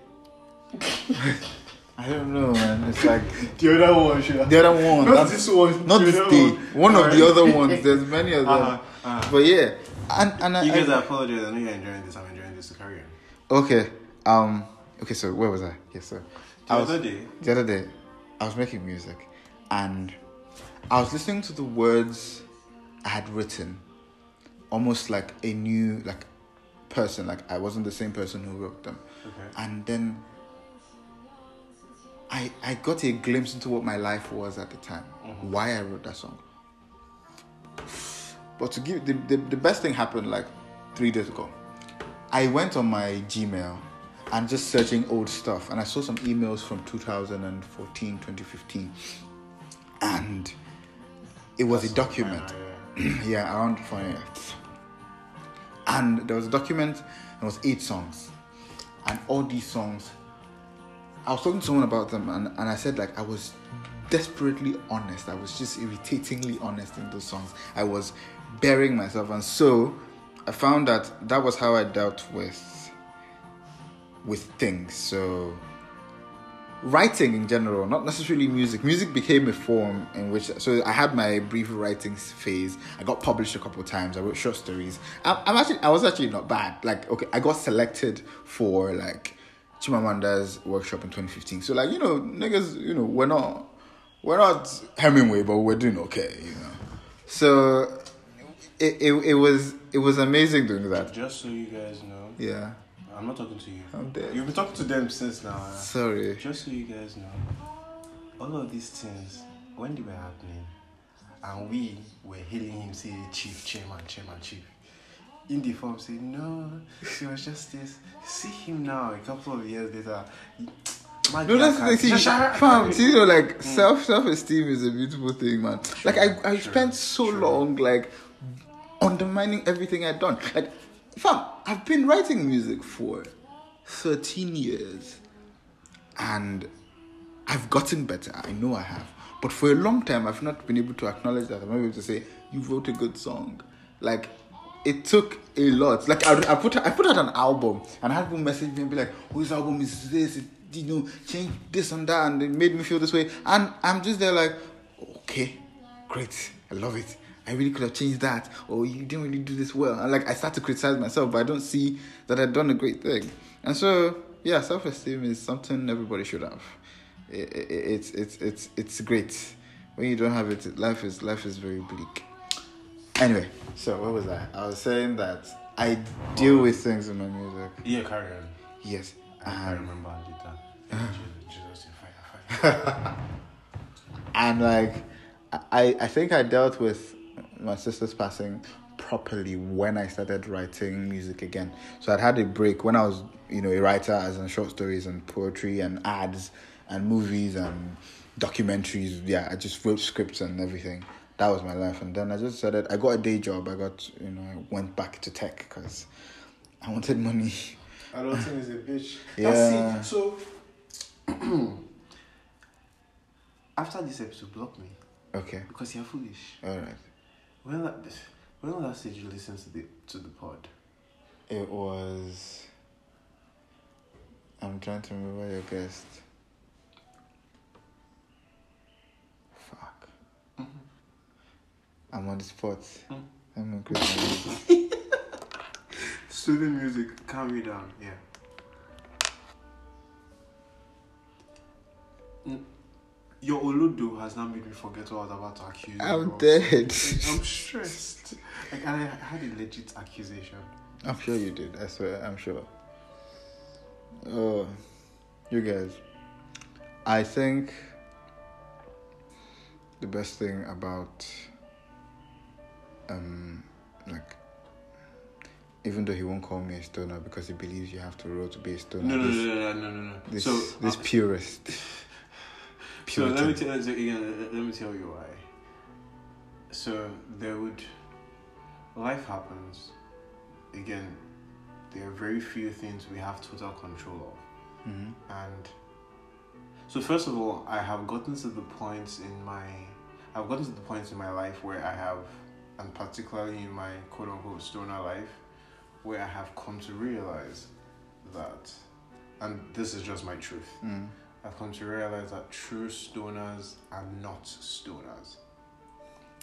Speaker 2: I don't know man, it's like
Speaker 1: The other one, sure.
Speaker 2: the other one.
Speaker 1: Not this one.
Speaker 2: not
Speaker 1: the
Speaker 2: this
Speaker 1: other
Speaker 2: day.
Speaker 1: one.
Speaker 2: One of the other ones. There's many of them.
Speaker 1: Uh-huh, uh-huh.
Speaker 2: But yeah. And and I,
Speaker 1: You guys
Speaker 2: I-
Speaker 1: I apologize. I know you're enjoying this. I'm enjoying this. So carry on.
Speaker 2: Okay. Um okay, so where was I? Yes, so
Speaker 1: The
Speaker 2: I was
Speaker 1: other day.
Speaker 2: the other day I was making music and I was listening to the words I had written almost like a new like person like I wasn't the same person who wrote them
Speaker 1: Okay.
Speaker 2: and then I I got a glimpse into what my life was at the time why I wrote that song. But to give the, the, the best thing happened like three days ago. I went on my Gmail and just searching old stuff and I saw some emails from 2014 2015 and it was a document. Yeah, around four years. And there was a document, and it was eight songs. And all these songs, I was talking to someone about them, and, and I said, like, I was desperately honest. I was just irritatingly honest in those songs. I was burying myself. And so I found that that was how I dealt with with things. So writing in general, not necessarily music. Music became a form in which. So I had my brief writing phase. I got published a couple times. I wrote short stories. I, I'm actually, I was actually not bad. Like, okay, I got selected for like Chimamanda's workshop in 2015. So like, you know, niggas, you know, we're not, we're not Hemingway, but we're doing okay, you know. So it, it, it was, it was amazing doing that.
Speaker 1: Just so you guys know,
Speaker 2: Yeah.
Speaker 1: I'm not talking to you.
Speaker 2: I'm dead.
Speaker 1: You've been talking to them since now. uh,
Speaker 2: Sorry.
Speaker 1: Just so you guys know, all of these things, when they were happening, and we were hailing him, say, Chief, Chairman, Chairman, Chief. In the form, say, no, she was just this. See him now, a couple of years later. My
Speaker 2: No, that's the thing. See,
Speaker 1: Just shut
Speaker 2: fam, see, you know, like mm. self self esteem is a beautiful thing, man. like I, I
Speaker 1: Sure,
Speaker 2: spent so
Speaker 1: sure.
Speaker 2: long like undermining everything I'd done. Like, fam, I've been writing music for thirteen years, and I've gotten better. I know I have, but for a long time, I've not been able to acknowledge that. I'm not able to say you wrote a good song. Like, it took a lot. Like, I, I put I put out an album, and I had people message me and be like, oh, whose album is this." It, you know, change this and that, and it made me feel this way. And I'm just there like, okay, great, I love it. I really could have changed that, or you didn't really do this well. And like I start to criticize myself, but I don't see that I've done a great thing. And so, yeah, self-esteem is something everybody should have. I- I- It's it's it's it's great. When you don't have it, life is life is very bleak. Anyway, so what was that? I was saying that I deal with things in my music.
Speaker 1: Yeah, carry on.
Speaker 2: Yes,
Speaker 1: I
Speaker 2: um,
Speaker 1: remember I did that. Jesus, Jesus, fire, fire.
Speaker 2: and like I I think I dealt with my sister's passing properly when I started writing music again. So I'd had a break when I was you know a writer as in short stories and poetry and ads and movies and documentaries. Yeah, I just wrote scripts and everything. That was my life, and then I just said started. I got a day job. I got you know I went back to tech because I wanted money.
Speaker 1: Adulting is a bitch.
Speaker 2: Yeah.
Speaker 1: It. So, after this episode, block me
Speaker 2: Okay,
Speaker 1: because you're foolish.
Speaker 2: all right.
Speaker 1: When la- when last did you listen to the to the pod?
Speaker 2: It was. I'm trying to remember your guest. Fuck. I'm on the spot. I'm on Christmas.
Speaker 1: Student music, calm me down. Yeah. Mm. Your Oludo has now made me forget what I was about to accuse you
Speaker 2: I'm dead.
Speaker 1: I'm stressed. Like, I had a legit accusation.
Speaker 2: I'm sure you did. I swear. I'm sure. Oh, you guys. I think the best thing about um like even though he won't call me a stoner because he believes you have to roll to be a stoner.
Speaker 1: No, no,
Speaker 2: this,
Speaker 1: no, no, no, no, no.
Speaker 2: This,
Speaker 1: so,
Speaker 2: this
Speaker 1: uh,
Speaker 2: purist.
Speaker 1: so let me tell so again. Let me tell you why. So there would life happens. Again, there are very few things we have total control of.
Speaker 2: Mhm.
Speaker 1: and so first of all i have gotten to the point in my i've gotten to the point in my life where i have and particularly in my quote unquote stoner life where i have come to realize that and this is just my truth
Speaker 2: Mm.
Speaker 1: i've come to realize that true stoners are not stoners.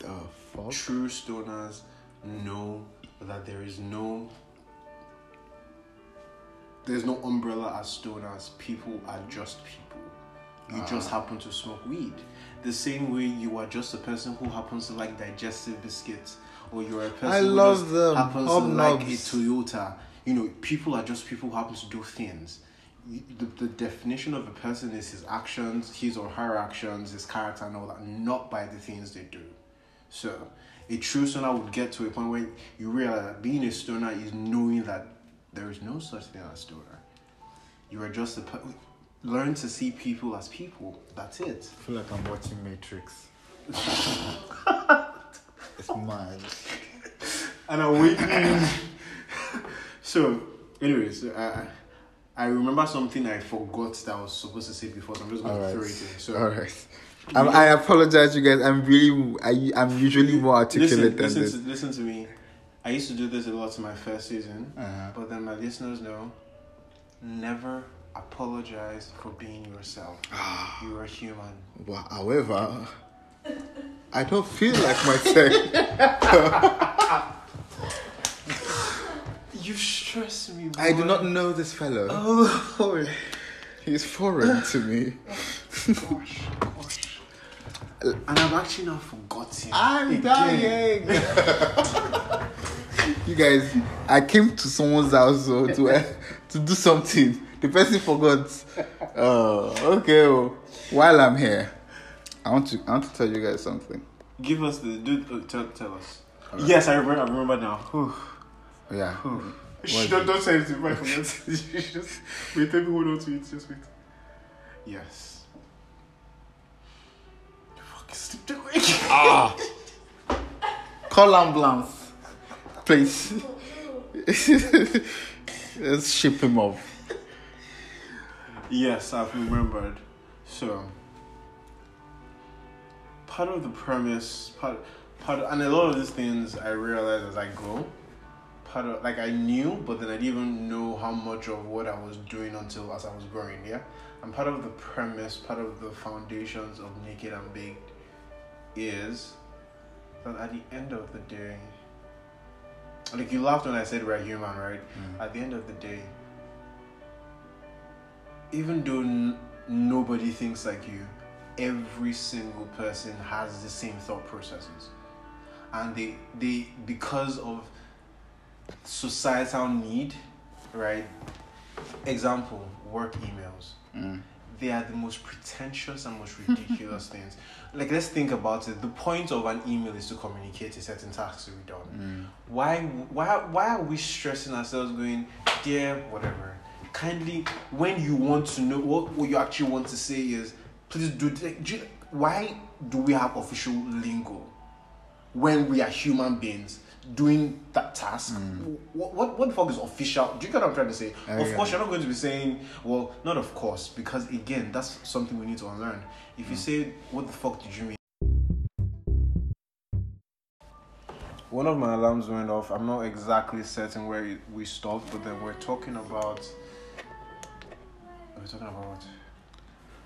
Speaker 2: Oh fuck.
Speaker 1: true stoners know that there is no there's no umbrella as stoners. People are just people. You just happen to smoke weed the same way you are just a person who happens to like digestive biscuits or you're a person
Speaker 2: I
Speaker 1: who
Speaker 2: love
Speaker 1: just
Speaker 2: them.
Speaker 1: happens to like a toyota you know people are just people who happen to do things the, the definition of a person is his actions his or her actions his character and all that not by the things they do so, a true stoner would get to a point where you realize that being a stoner is knowing that there is no such thing as stoner. You are just a. pe- Learn to see people as people. That's it.
Speaker 2: I feel like I'm watching Matrix. it's mad.
Speaker 1: And i awakening. so, anyways, I, I remember something I forgot that I was supposed to say before, so I'm just going to
Speaker 2: All
Speaker 1: throw it in. So,
Speaker 2: All right. Um, I apologize, you guys. I'm really, I, I'm usually more articulate
Speaker 1: listen,
Speaker 2: than
Speaker 1: listen,
Speaker 2: this.
Speaker 1: to, listen to me. I used to do this a lot in my first season,
Speaker 2: Uh-huh.
Speaker 1: but then my listeners know never apologize for being yourself. you are human.
Speaker 2: Well, however, I don't feel like myself.
Speaker 1: You stress me. Boy.
Speaker 2: I do not know this fellow.
Speaker 1: Oh.
Speaker 2: He's foreign to me.
Speaker 1: gosh, gosh. And I've actually not forgotten.
Speaker 2: I'm
Speaker 1: Again.
Speaker 2: dying. you guys, I came to someone's house to uh, to do something. The person forgot. Oh, okay. oh. While I'm here, I want to I want to tell you guys something.
Speaker 1: Give us the do. Uh, tell, tell us. Yes, I remember. I remember now. Whew.
Speaker 2: Yeah.
Speaker 1: Shh, don't, don't say anything. Right, forget. just wait. Let me hold on to it. Just wait. Yes. Fuck, sleep awake.
Speaker 2: Ah. Call ambulance, please. Let's ship him off.
Speaker 1: Yes, I've remembered. So, part of the premise, part, part, of, and a lot of these things I realized as I go. Part of, like I knew, but then I didn't even know how much of what I was doing until as I was growing. Yeah, and part of the premise, part of the foundations of Naked and Baked, is that at the end of the day, like you laughed when I said we're human, right? Mm. At the end of the day, even though n- nobody thinks like you, every single person has the same thought processes, and they they because of societal need, right? Example: work emails.
Speaker 2: Mm.
Speaker 1: They are the most pretentious and most ridiculous things. Like let's think about it. The point of an email is to communicate a certain task to be done
Speaker 2: Mm.
Speaker 1: why why why are we stressing ourselves going dear whatever kindly when you want to know what, what you actually want to say is please do, do you- why do we have official lingo when we are human beings doing that task mm. what, what what the fuck is official do you get what i'm trying to say
Speaker 2: I
Speaker 1: of course
Speaker 2: it.
Speaker 1: you're not going to be saying well not of course because again that's something we need to unlearn if you mm. say what the fuck did you mean one of my alarms went off. I'm not exactly certain where we stopped, but then we're talking about. We're talking about?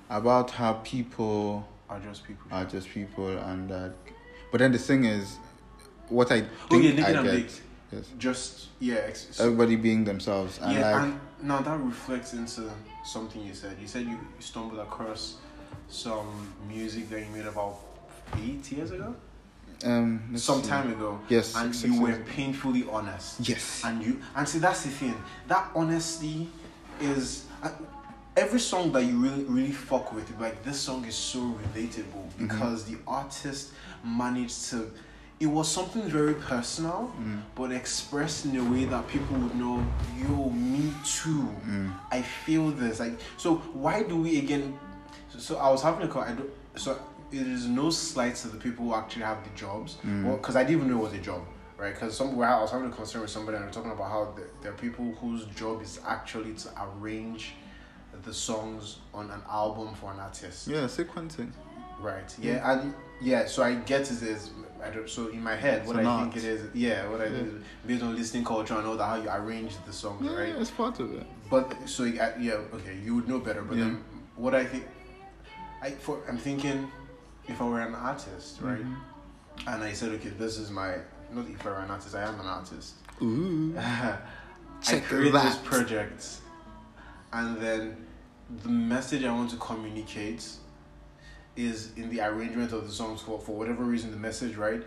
Speaker 2: About how people
Speaker 1: Are just people.
Speaker 2: are just people, and that. But then the thing is, what I
Speaker 1: Oh,
Speaker 2: think
Speaker 1: yeah, naked
Speaker 2: I
Speaker 1: and
Speaker 2: get,
Speaker 1: baked.
Speaker 2: yes,
Speaker 1: Just yeah. Ex-
Speaker 2: everybody being themselves, and
Speaker 1: yeah,
Speaker 2: like,
Speaker 1: and now that reflects into something you said. You said you stumbled across some music that you made about eight years ago,
Speaker 2: um,
Speaker 1: some
Speaker 2: see.
Speaker 1: time ago.
Speaker 2: Yes,
Speaker 1: and
Speaker 2: six
Speaker 1: you were
Speaker 2: years.
Speaker 1: painfully honest.
Speaker 2: Yes.
Speaker 1: and you and see that's the thing that honesty is uh, every song that you really really fuck with like this song is so relatable mm-hmm. because the artist managed to it was something very personal mm. but expressed in a way that people would know yo me too. Mm. I feel this. Like so why do we again so, so i was having a call I don't, so it is no slight to the people who actually have the jobs. Mm. Well because i didn't even know it was a job right? Because somewhere i was having a concern with somebody and we are talking about how there, there are people whose job is actually to arrange the songs on an album for an artist
Speaker 2: yeah, sequencing.
Speaker 1: Right. Yeah, and yeah. So I get it is. I don't. So in my head, what I think it is. Yeah. What I
Speaker 2: Yeah.
Speaker 1: is based on listening culture and all that. How you arrange the songs,
Speaker 2: Yeah,
Speaker 1: right?
Speaker 2: it's part of it.
Speaker 1: But so yeah, yeah. Okay, you would know better. But
Speaker 2: Yeah.
Speaker 1: then what I think, I for I'm thinking, if I were an artist, right,
Speaker 2: Mm-hmm.
Speaker 1: and I said, okay, this is my. Not if I were an artist, I am an artist.
Speaker 2: Ooh.
Speaker 1: I
Speaker 2: Check
Speaker 1: create this project, and then the message I want to communicate is in the arrangement of the songs for for whatever reason the message right.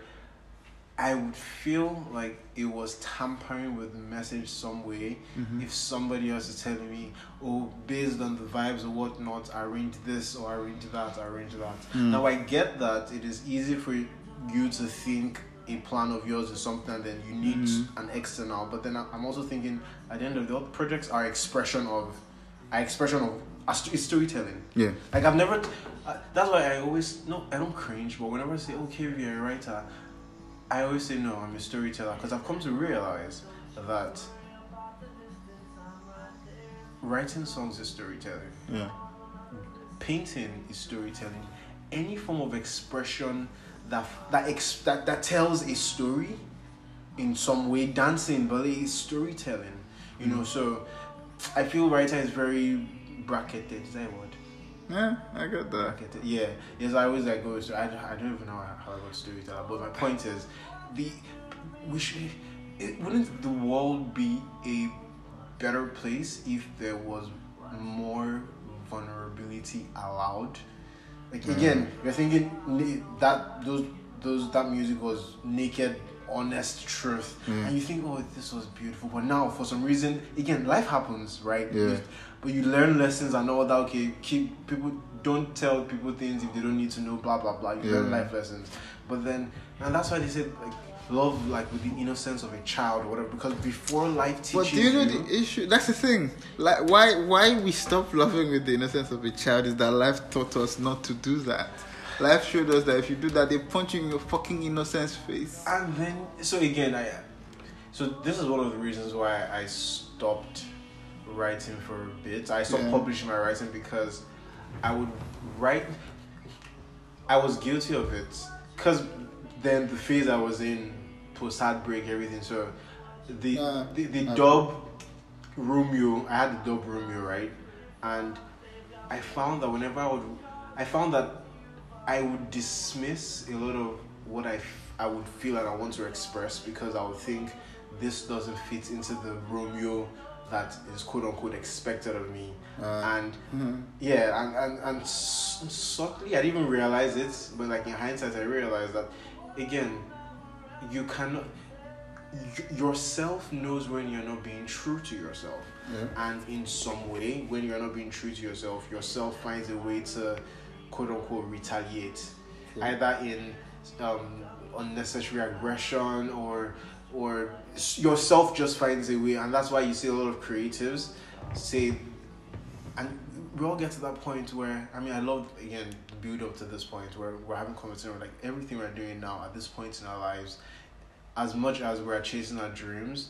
Speaker 1: I would feel like it was tampering with the message some way
Speaker 2: Mm-hmm.
Speaker 1: if somebody else is telling me, oh, based on the vibes or whatnot, arrange this or arrange that, arrange that.
Speaker 2: Mm.
Speaker 1: Now I get that it is easy for you to think a plan of yours is something and then you need
Speaker 2: Mm-hmm.
Speaker 1: an external, but then I'm also thinking at the end of the day, the projects are expression of, are expression of a sto- it's storytelling.
Speaker 2: Yeah.
Speaker 1: Like I've never. Uh, that's why I always no. I don't cringe, but whenever I say okay, you're a writer, I always say no. I'm a storyteller because I've come to realize that writing songs is storytelling.
Speaker 2: Yeah.
Speaker 1: Painting is storytelling. Any form of expression that that ex, that, that tells a story in some way. Dancing, ballet is storytelling. You know, so I feel writer is very bracketed. Is that word?
Speaker 2: Yeah, I got that.
Speaker 1: Bracketed. Yeah. Yes, I always like go. So I, I don't even know how, how I got storyteller. But my point is, the we should. It, wouldn't the world be a better place if there was more vulnerability allowed? Like mm. again, you're thinking that those those that music was naked, honest truth, mm. and you think, oh, this was beautiful. But now, for some reason, again, life happens, right?
Speaker 2: Yeah.
Speaker 1: But you learn lessons and all that. Okay, keep people don't tell people things if they don't need to know. Blah blah blah. You learn life lessons. But then, and that's why they said like love like with the innocence of a child or whatever. Because before life teaches
Speaker 2: But do you know the issue? That's the thing. Like, why why we stop loving with the innocence of a child is that life taught us not to do that. Life showed us that if you do that, they punch you in your fucking innocence face.
Speaker 1: And then, so again, I. Am, so this is one of the reasons why I stopped writing for a bit. I stopped
Speaker 2: Yeah.
Speaker 1: publishing my writing because I would write. I was guilty of it because then the phase I was in, post heartbreak, everything. So the
Speaker 2: Uh,
Speaker 1: the, the
Speaker 2: uh,
Speaker 1: dub Romeo, I had the dub Romeo, right? And I found that whenever I would, I found that I would dismiss a lot of what I, f- I would feel and I want to express because I would think this doesn't fit into the Romeo that is quote unquote expected of me.
Speaker 2: Uh,
Speaker 1: and
Speaker 2: mhm.
Speaker 1: yeah, and, and, and subtly, I didn't even realize it, but like in hindsight, I realized that again, you cannot, y- yourself knows when you're not being true to yourself
Speaker 2: Yeah.
Speaker 1: and in some way when you're not being true to yourself yourself finds a way to quote unquote retaliate either in um, unnecessary aggression or or yourself just finds a way and that's why you see a lot of creatives say and we all get to that point where I mean I love again the build up to this point where we're having conversation with like everything we're doing now at this point in our lives as much as we're chasing our dreams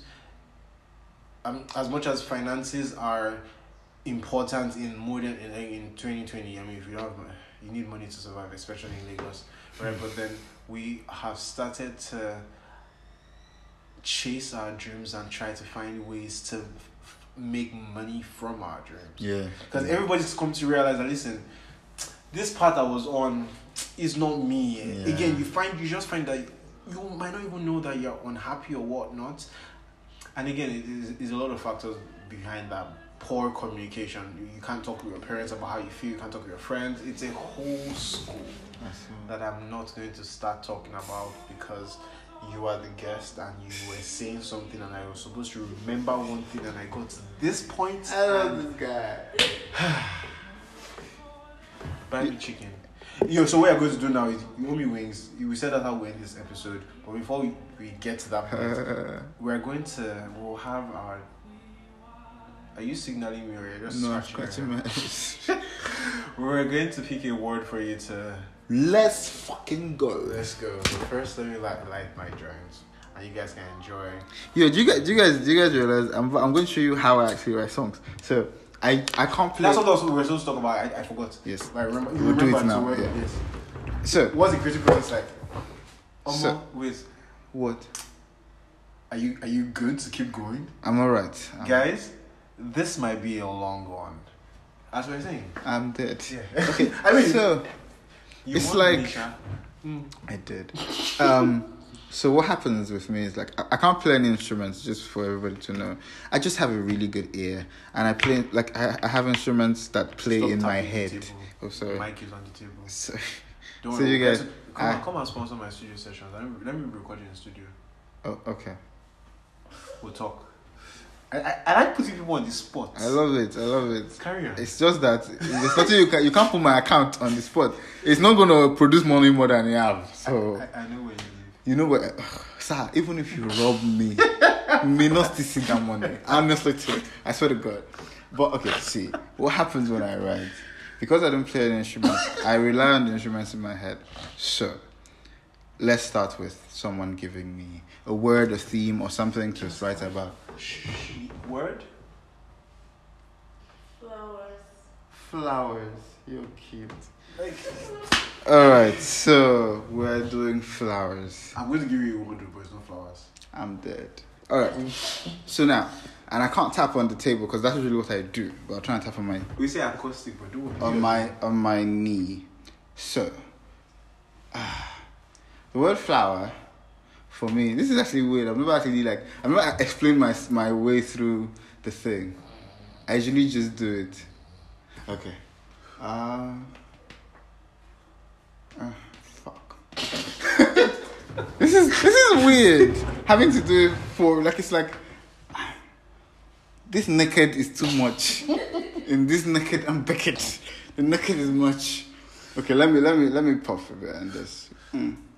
Speaker 1: um, as much as finances are important in modern in, in 2020 i mean if you have you need money to survive especially in lagos right? But then we have started to chase our dreams and try to find ways to f- make money from our dreams.
Speaker 2: Yeah.
Speaker 1: because everybody's come to realize that listen this path i was on is not me
Speaker 2: Yeah.
Speaker 1: again you find you just find that you might not even know that you're unhappy or whatnot. And again it is, is a lot of factors behind that poor communication. You, you can't talk to your parents about how you feel. You can't talk to your friends. It's a whole school that i'm not going to start talking about because you are the guest and you were saying something and i was supposed to remember one thing and i got to this point
Speaker 2: I love this guy.
Speaker 1: Buy me chicken. Yo, so what we're going to do now is you wings. We said that's how we end this episode. But before we, we get to that point, we're going to we'll have our. Are you signaling me or you're just
Speaker 2: no, I'm
Speaker 1: scratching your
Speaker 2: scratching
Speaker 1: head?
Speaker 2: my.
Speaker 1: We're going to pick a word for you to.
Speaker 2: Let's fucking go.
Speaker 1: Let's go. So first, let me light, light my drawings, and you guys can enjoy.
Speaker 2: Yo, do you guys, do you guys, do you guys realize? I'm, I'm going to show you how I actually write songs. So I, I can't play.
Speaker 1: That's what else we were supposed to talk about. I, I forgot.
Speaker 2: Yes.
Speaker 1: But I remember.
Speaker 2: We'll do
Speaker 1: remember
Speaker 2: it now, yeah.
Speaker 1: this.
Speaker 2: So
Speaker 1: What's the creative process like? Omo,
Speaker 2: So-
Speaker 1: wait.
Speaker 2: what?
Speaker 1: Are you are you good to keep going?
Speaker 2: I'm alright.
Speaker 1: Guys, this might be a long one. That's what I'm saying.
Speaker 2: I'm dead.
Speaker 1: Yeah.
Speaker 2: Okay.
Speaker 1: I mean,
Speaker 2: so
Speaker 1: You
Speaker 2: it's like-.
Speaker 1: Mm.
Speaker 2: I did. Um, so what happens with me is like I, I can't play any instruments. Just for everybody to know, I just have a really good ear, and I play like I, I have instruments that play
Speaker 1: Stop
Speaker 2: in my head. Oh, sorry.
Speaker 1: Mic is on the table.
Speaker 2: So,
Speaker 1: Don't
Speaker 2: So
Speaker 1: worry,
Speaker 2: you guys-
Speaker 1: come,
Speaker 2: I-
Speaker 1: and, come and sponsor my studio sessions. Let me, let me record you in the studio.
Speaker 2: oh, okay.
Speaker 1: We'll talk. I, I, I like putting people on the spot.
Speaker 2: I love it. I love it.
Speaker 1: Carry on.
Speaker 2: It's just that there's nothing you can you can't put my account on the spot. It's not gonna produce money more than you have. So
Speaker 1: I, I know where you live.
Speaker 2: you know what, sir? Even if you rob me, you may not still see that money. Honestly, too. I swear to God. But okay, see what happens when I write. Because I don't play any instruments, I rely on the instruments in my head. So let's start with someone giving me a word, a theme, or something to write about.
Speaker 1: Word?
Speaker 3: Flowers.
Speaker 2: Flowers. You're cute.
Speaker 1: Like,
Speaker 2: All right, so we're doing flowers.
Speaker 1: I'm going to give you a word, but it's not flowers.
Speaker 2: I'm dead. All right. So now, and I can't tap on the table because that's really what I do. But I'll try and tap on my
Speaker 1: We say acoustic, but do it.
Speaker 2: on my on my knee. So, ah, the word flower for me. This is actually weird. I've never actually like I've never explained my my way through the thing. I usually just do it. Okay. Uh, uh fuck. this is this is weird. Having to do it for like it's like this naked is too much. In this naked and Beckett, the naked is much. Okay, let me let me let me puff a bit and this. Mm.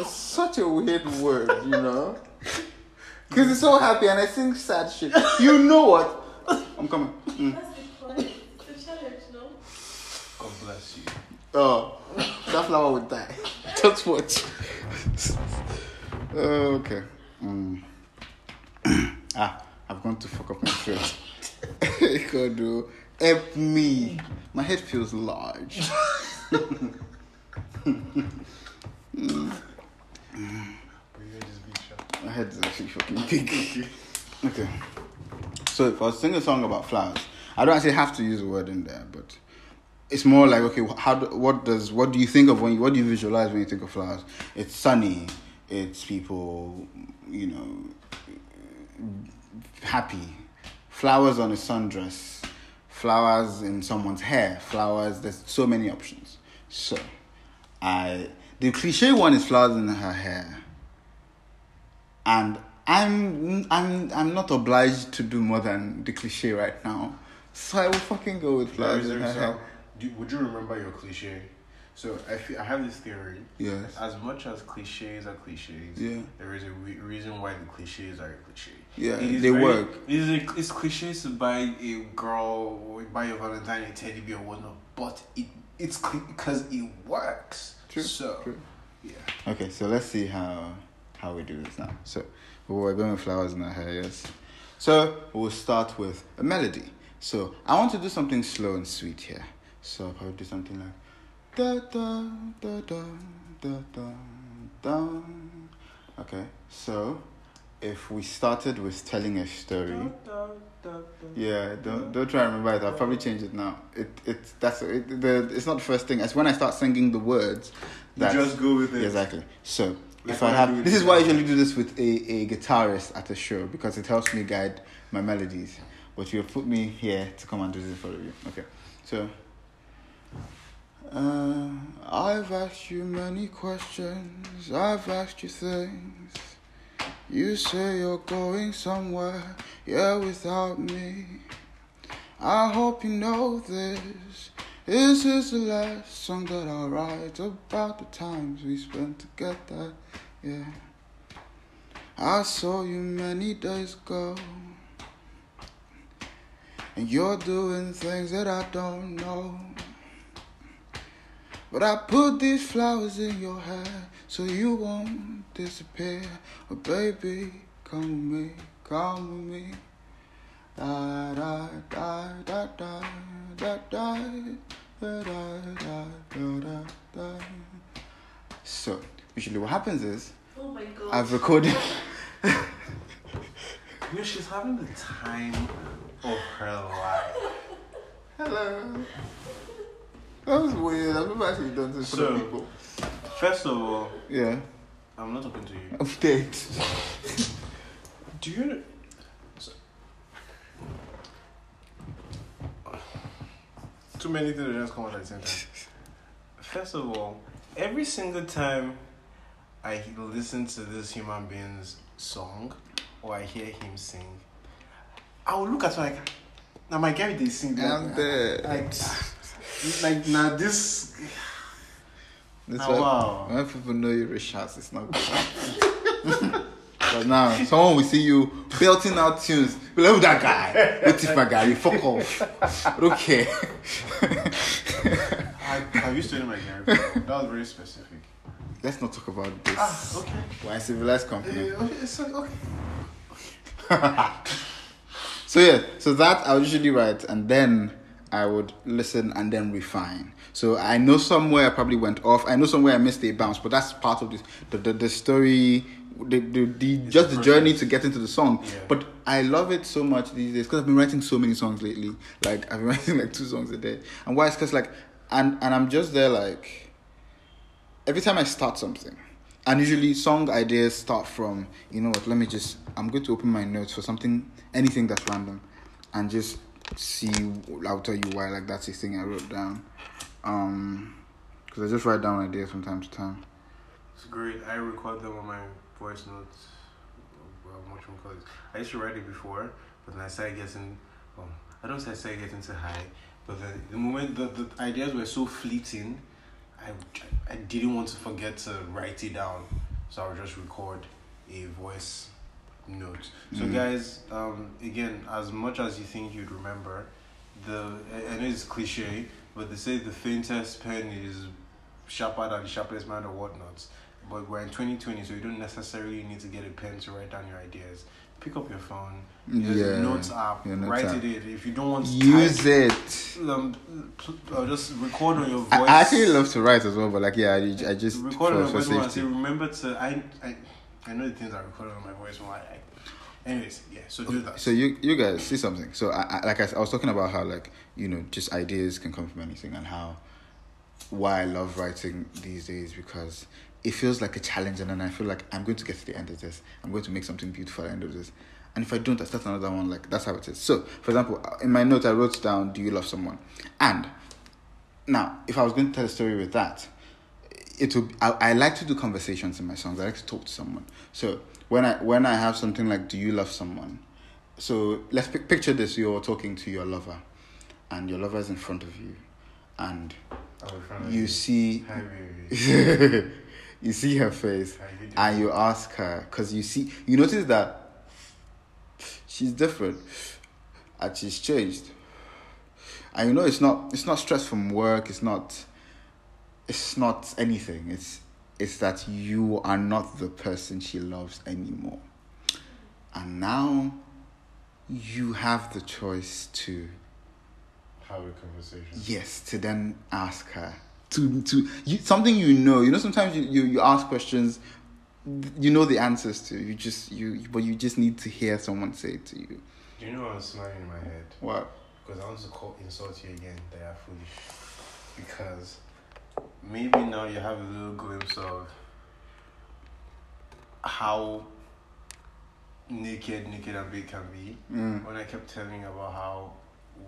Speaker 2: Is such a weird word, you know. Cause it's so happy and I sing sad shit. You know what? I'm coming. Mm.
Speaker 3: That's the. It's a challenge, no?
Speaker 1: God bless you.
Speaker 2: Oh, that flower would die. Just what. Oh, okay. Mm. ah, I've gone to fuck up my throat. God, do help me. My head feels large.
Speaker 1: But
Speaker 2: My head is actually fucking big. okay. So if I singing a song about flowers, I don't actually have to use a word in there, but it's more like okay, how do, what does what do you think of when you, what do you visualize when you think of flowers? It's sunny. It's people, you know, happy. Flowers on a sundress. Flowers in someone's hair. Flowers. There's so many options. So, I the cliche one is flowers in her hair and I'm I'm I'm not obliged to do more than the cliche right now, so I will fucking go with flowers in her
Speaker 1: So,
Speaker 2: hair.
Speaker 1: do, would you remember your cliche? So I feel, I have this theory.
Speaker 2: Yes.
Speaker 1: As much as cliches are cliches,
Speaker 2: Yeah.
Speaker 1: there is a re- reason why the cliches are a cliche.
Speaker 2: Yeah, they
Speaker 1: very-
Speaker 2: work.
Speaker 1: It is a, it's cliches to buy a girl buy a Valentine a teddy bear or whatnot, but it it's because it works.
Speaker 2: True,
Speaker 1: So
Speaker 2: true.
Speaker 1: yeah.
Speaker 2: Okay, so let's see how how we do this now. So we're going with flowers in her hair, yes. So we'll start with a melody. So I want to do something slow and sweet here. So I'll probably do something like da da da da da da da. Okay, so if we started with telling a story. Yeah, don't don't try and remember it. I'll probably change it now. It it that's it, the it's not the first thing. It's when I start singing the words.
Speaker 1: You
Speaker 2: that-
Speaker 1: just go with it.
Speaker 2: Exactly. So
Speaker 1: Like
Speaker 2: if I have this is why I usually do this with a, a guitarist at a show because it helps me guide my melodies. But you have put me here to come and do this for you. Okay. So uh, I've asked you many questions. I've asked you things. You say you're going somewhere, yeah, without me. I hope you know this. This is the last song that I'll write about the times we spent together, yeah. I saw you many days ago. And you're doing things that I don't know. But I put these flowers in your hair so you won't disappear. Oh, baby, come with me, come with me. Da da da da da da da da da da da da da. So usually what happens is
Speaker 3: Oh my god.
Speaker 2: I've recorded.
Speaker 1: You know, she's having the time of her life.
Speaker 2: Hello. That was weird. I've never actually done this for
Speaker 1: So-
Speaker 2: people.
Speaker 1: First of all,
Speaker 2: Yeah.
Speaker 1: I'm not talking to you.
Speaker 2: Update.
Speaker 1: Do you so- Too many things just come out at the same time. First of all, every single time I listen to this human being's song or I hear him sing, I will look at her like, now my guy they sing.
Speaker 2: I'm dead.
Speaker 1: Like, like now this.
Speaker 2: This
Speaker 1: Ah,
Speaker 2: why-
Speaker 1: wow.
Speaker 2: When people know you're rich house, it's not good. but now, someone will see you belting out tunes. Be like, that guy? What if my guy? You fuck off. Okay.
Speaker 1: I, have you studied my Gary? That was very specific.
Speaker 2: Let's not talk about this.
Speaker 1: Ah, okay.
Speaker 2: We're a civilized company.
Speaker 1: Yeah, okay, so, okay.
Speaker 2: So yeah, so that I'll usually write, and then I would listen and then refine. So I know somewhere I probably went off. I know somewhere I missed a bounce, but that's part of this, the the, the story, the the, the just the journey to get into the song.
Speaker 1: Yeah.
Speaker 2: But I love it so much these days because I've been writing so many songs lately. Like I've been writing like two songs a day, and why? It's because like, and and I'm just there like every time I start something, and usually song ideas start from, you know what, let me just, I'm going to open my notes for something, anything that's random, and just see, I'll tell you why, like that's a thing I wrote down. Um, because I just write down ideas from time to time.
Speaker 1: It's great. I record them on my voice notes. Well, what you call? I used to write it before, but then I started getting. Well, I don't say I started getting too high, but then the moment the, the ideas were so fleeting, I I didn't want to forget to write it down, so I would just record a voice note. So
Speaker 2: Mm.
Speaker 1: guys, um, again, as much as you think you'd remember, the I know it's cliche, But they say the faintest pen is sharper than the sharpest mind or whatnot. But we're in 2020, so you don't necessarily need to get a pen to write down your ideas. Pick up your phone. There's
Speaker 2: yeah,
Speaker 1: a notes app.
Speaker 2: Yeah, notes
Speaker 1: write
Speaker 2: app.
Speaker 1: it in. If you don't want to
Speaker 2: use
Speaker 1: type,
Speaker 2: it,
Speaker 1: um, just record on your voice.
Speaker 2: I actually love to write as well, but like yeah, I, I just
Speaker 1: record on
Speaker 2: my
Speaker 1: voice. I say remember to I I I know the things I recorded on my voice when I, I anyways, yeah. So do that.
Speaker 2: So you you guys see something. So I, I like I, I was talking about how like you know just ideas can come from anything and how why I love writing these days because it feels like a challenge and then I feel like I'm going to get to the end of this. I'm going to make something beautiful at the end of this. And if I don't, I start another one. Like that's how it is. So, for example, uh, in my note I wrote down, "Do you love someone?" And now, if I was going to tell a story with that, it would. I, I like to do conversations in my songs. I like to talk to someone. So when I when I have something like, "Do you love someone?" So let's pic- picture this: you're talking to your lover, and your lover is in front of you, and
Speaker 1: I'm in front of
Speaker 2: you see
Speaker 1: Hi,
Speaker 2: you see her face,
Speaker 1: you
Speaker 2: and you ask her because you see you notice that she's different, and she's changed. And you know it's not it's not stress from work. It's not it's not anything. It's it's that you are not the person she loves anymore. And now you have the choice to
Speaker 1: Have a conversation.
Speaker 2: yes to then ask her to to you something you know you know sometimes you, you you ask questions you know the answers to you just you but you just need to hear someone say it to you
Speaker 1: Do you know what I'm smiling in my head?
Speaker 2: what
Speaker 1: Because I want to call, insult you again. They are foolish. Because maybe now you have a little glimpse of how naked, naked and big can be.
Speaker 2: mm,
Speaker 1: When I kept telling you about how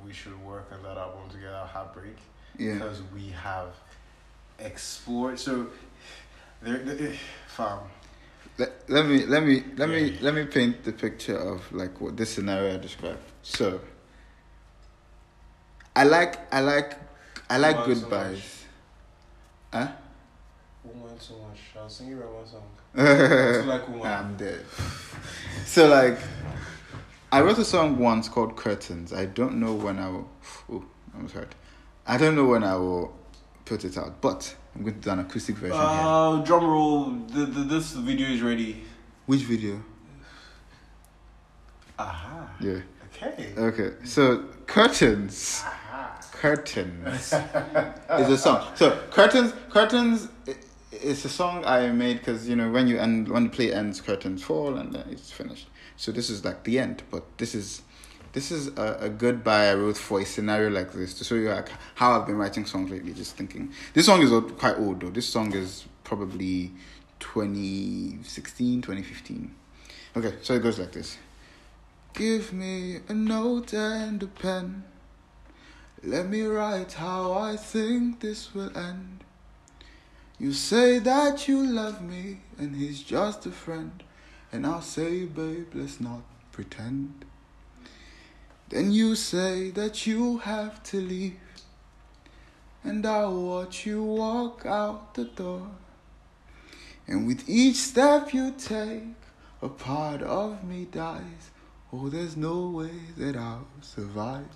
Speaker 1: we should work on that album together, Heartbreak,
Speaker 2: yeah
Speaker 1: because we have explored. So, there, there, fam.
Speaker 2: let, let me let me let me let me paint the picture of like what this scenario I described so I like I like I like
Speaker 1: Woman so
Speaker 2: goodbyes huh
Speaker 1: Woman so much. I'll sing you one song. Too like woman.
Speaker 2: I'm dead. So like, I wrote a song once called Curtains. I don't know when I will. Oh, I'm sorry. I don't know when I will put it out, but I'm going to do an acoustic version here.
Speaker 1: Uh, drum roll. The, the, this video is ready.
Speaker 2: Which video?
Speaker 1: Aha.
Speaker 2: Yeah.
Speaker 1: Okay.
Speaker 2: Okay. So Curtains. Curtains is a song. So curtains, curtains It's a song I made because you know when you end when the play ends, curtains fall and then it's finished. So this is like the end, but this is this is a, a goodbye I wrote for a scenario like this to show you like how I've been writing songs lately. Just thinking this song is quite old though. This song is probably 2016, 2015. Okay, so it goes like this. Give me a note and a pen. Let me write how I think this will end. You say that you love me and he's just a friend. And I'll say, babe, let's not pretend. Then you say that you have to leave. And I'll watch you walk out the door. And with each step you take, a part of me dies. Oh, there's no way that I'll survive.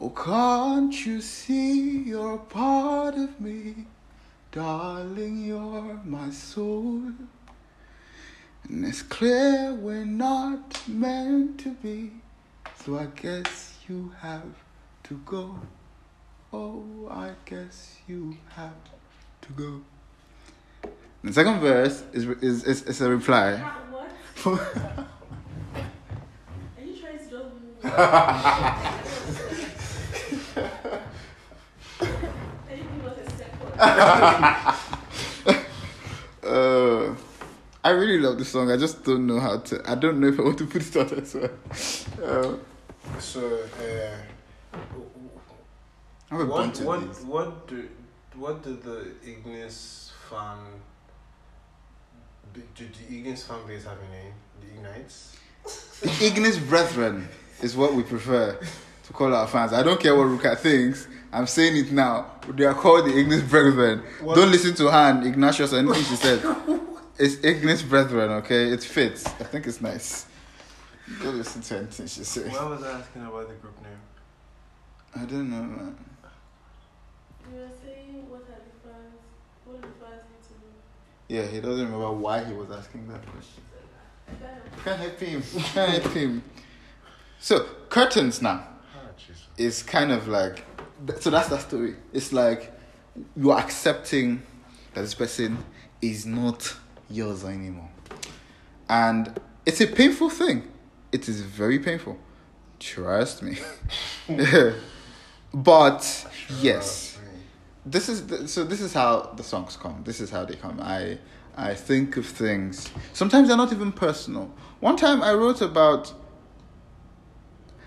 Speaker 2: Oh, can't you see you're a part of me? Darling, you're my soul. And it's clear we're not meant to be. So I guess you have to go. Oh, I guess you have to go. The second verse is is is, is a reply.
Speaker 3: Ha- What? Are you trying to just move? Can you give us a second?
Speaker 2: Uh, I really love the song. I just don't know how to. I don't know if I want to put it out as well. Uh,
Speaker 1: So, uh, what what
Speaker 2: these.
Speaker 1: what do what did the Ignis fan? Did the Ignis fan base have a name? The Ignites.
Speaker 2: The Ignis Brethren is what we prefer to call our fans. I don't care what Ruka thinks. I'm saying it now. They are called the Ignis Brethren.
Speaker 1: What-
Speaker 2: Don't listen to her and Ignatius or anything she said. It's Ignis Brethren, okay? It fits. I think it's nice. Don't listen to anything she says.
Speaker 1: Why was I asking about the group name?
Speaker 2: I don't know, man.
Speaker 3: You were saying what are the fans? What do the fans need to know?
Speaker 2: Yeah, he doesn't remember why he was asking that question.
Speaker 3: I.
Speaker 2: Can't help him. Can't help him. So, curtains now.
Speaker 1: Ah, Jesus.
Speaker 2: is kind of like so that's the story. It's like you're accepting that this person is not yours anymore. And it's a painful thing. It is very painful. Trust me. But yes. This is the, so this is how the songs come. This is how they come. I i think of things. Sometimes they're not even personal. One time i wrote about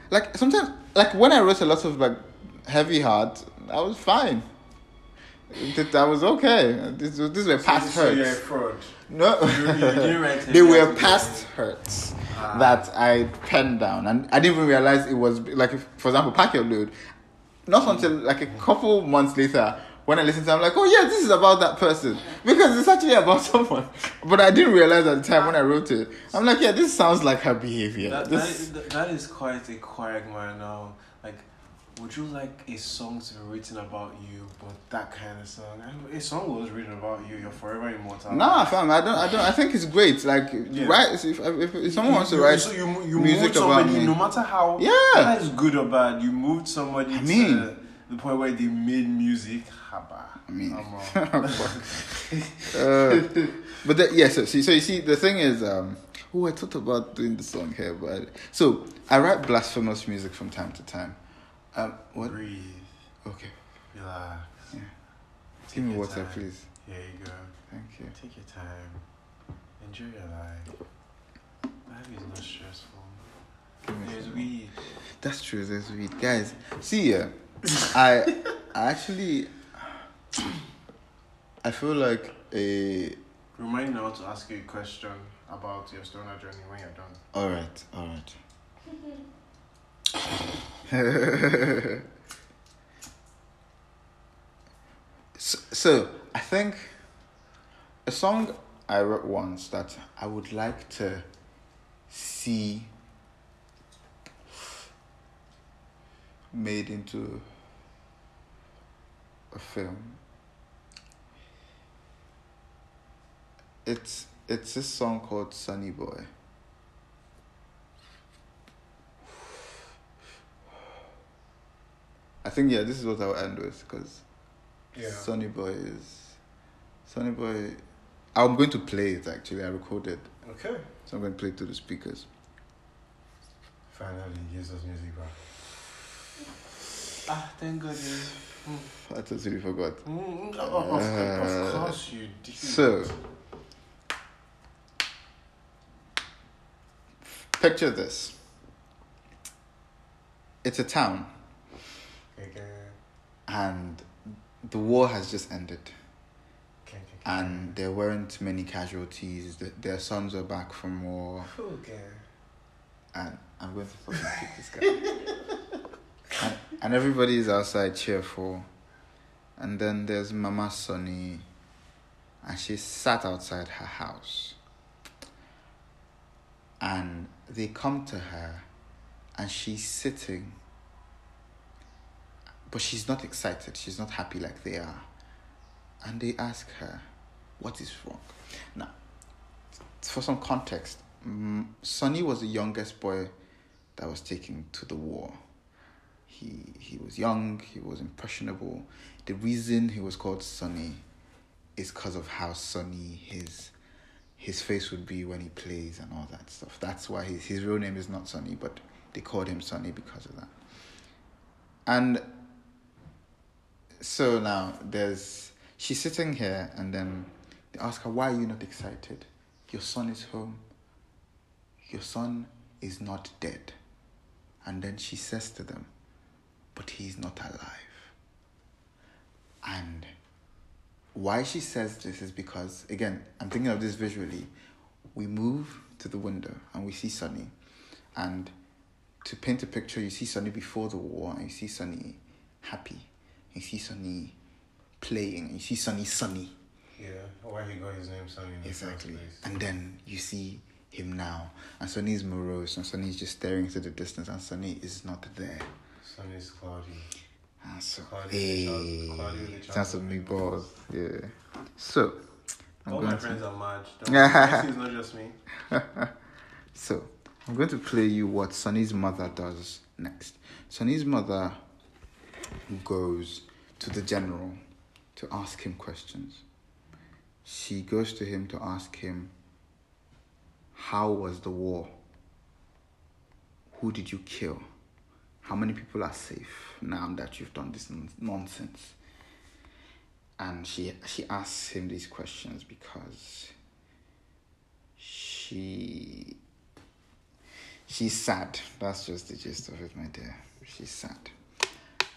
Speaker 2: like sometimes like when i wrote a lot of like heavy heart i was fine Th- that was okay this, these were past
Speaker 1: so you're a
Speaker 2: hurts
Speaker 1: fraud.
Speaker 2: no
Speaker 1: You, you didn't write
Speaker 2: they were past hurts
Speaker 1: Ah.
Speaker 2: that I penned down, and I didn't even realize it was like, if, for example, pack your load. Not until like a couple months later, when I listened to, it, I'm like, oh yeah, this is about that person because it's actually about someone. But I didn't realize at the time when I wrote it. I'm like, yeah, this sounds like her behavior.
Speaker 1: That, that,
Speaker 2: This,
Speaker 1: is, that is quite a quagmire now. Would you like a song to be written about you, but that kind of song? A song was written about you. You're forever immortal.
Speaker 2: nah, fam, I don't, I don't, I think it's great. Like,
Speaker 1: Yeah.
Speaker 2: right? If, if, if someone wants to write,
Speaker 1: so you, you
Speaker 2: music
Speaker 1: moved
Speaker 2: about
Speaker 1: somebody,
Speaker 2: me.
Speaker 1: no matter how
Speaker 2: Yeah.
Speaker 1: that is good or bad, you moved somebody
Speaker 2: I mean-
Speaker 1: to the point where they made music. Haba.
Speaker 2: I mean,
Speaker 1: uh,
Speaker 2: but the, yeah, so, see, so you see, the thing is, um, oh, I thought about doing the song here, but so I write blasphemous music from time to time. Um, what?
Speaker 1: breathe,
Speaker 2: Okay,
Speaker 1: relax.
Speaker 2: Yeah.
Speaker 1: Take
Speaker 2: give me
Speaker 1: your
Speaker 2: water,
Speaker 1: time.
Speaker 2: please.
Speaker 1: Here you go.
Speaker 2: Thank you.
Speaker 1: Take your time. Enjoy your life. Life is not stressful.
Speaker 2: Give me
Speaker 1: There's
Speaker 2: some.
Speaker 1: weed.
Speaker 2: That's true. There's weed, guys. See, yeah, I, I actually, I feel like a.
Speaker 1: Remind me now to ask you a question about your stoner journey when you're done.
Speaker 2: All right, all right. so, so I think a song I wrote once that I would like to see made into a film. It's it's this song called Sunny Boy. I think yeah, this is what I'll end with because Sunny Boy is Sunny Boy. I'm going to play it actually. I recorded,
Speaker 1: Okay.
Speaker 2: so I'm going to play it to the speakers.
Speaker 1: Finally, gives us music back. Ah, thank God.
Speaker 2: I totally forgot.
Speaker 1: Mm, of, of, of course you did.
Speaker 2: So, picture this. It's a town,
Speaker 1: Okay,
Speaker 2: and the war has just ended, and there weren't many casualties. The- Their sons were back from war,
Speaker 1: Okay.
Speaker 2: and I'm going to fucking kick this guy. and, and everybody is outside cheerful, and then there's Mama Sonny, and she sat outside her house. And they come to her, and she's sitting, but she's not excited. She's not happy like they are. And they ask her, What is wrong? Now, for some context, mm, Sonny was the youngest boy that was taken to the war. he he was young, he was impressionable. The reason he was called Sonny is because of how sunny his his face would be when he plays and all that stuff. That's why his his real name is not Sonny, but they called him Sonny because of that. And so now there's she's sitting here and then they ask her why are you not excited? Your son is home. Your son is not dead. And then she says to them, but he's not alive. And why she says this is because again, I'm thinking of this visually. We move to the window and we see Sunny. And to paint a picture, you see Sunny before the war and you see Sunny happy. You see Sunny playing, you see Sunny sunny.
Speaker 1: Yeah, why he got his name Sonny
Speaker 2: Exactly. And then you see him now. And Sunny's morose and Sunny's just staring into the distance and Sunny is not there.
Speaker 1: Sonny's cloudy.
Speaker 2: Ah, so,
Speaker 1: Cloudy
Speaker 2: hey,
Speaker 1: Cloudy
Speaker 2: sounds
Speaker 1: of me
Speaker 2: balls. Yeah. So, I'm
Speaker 1: All my
Speaker 2: to-
Speaker 1: friends are mad. Don't not just me.
Speaker 2: So, I'm going to play you what Sunny's mother does next. Sunny's mother goes to the general to ask him questions. She goes to him to ask him, How was the war? Who did you kill? How many people are safe now that you've done this nonsense? And she she asks him these questions because she she's sad. That's just the gist of it, my dear. She's sad.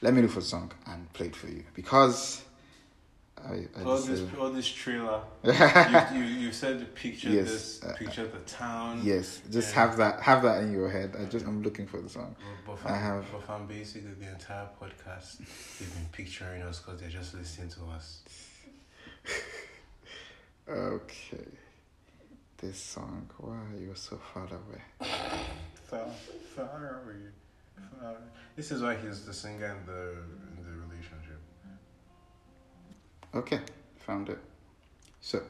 Speaker 2: Let me look for the song and play it for you because I, I
Speaker 1: All this, all this trailer. you, you, you said picture
Speaker 2: Yes,
Speaker 1: this,
Speaker 2: uh,
Speaker 1: picture the town.
Speaker 2: yes, just have that have that in your head. I just I'm looking for the song.
Speaker 1: But
Speaker 2: I have-
Speaker 1: but from basically the entire podcast, they've been picturing us because they're just listening to us.
Speaker 2: Okay, this song. Why are you so far away?
Speaker 1: so far away. Far. This is why he's the singer in the in the relationship.
Speaker 2: Okay, found it. So,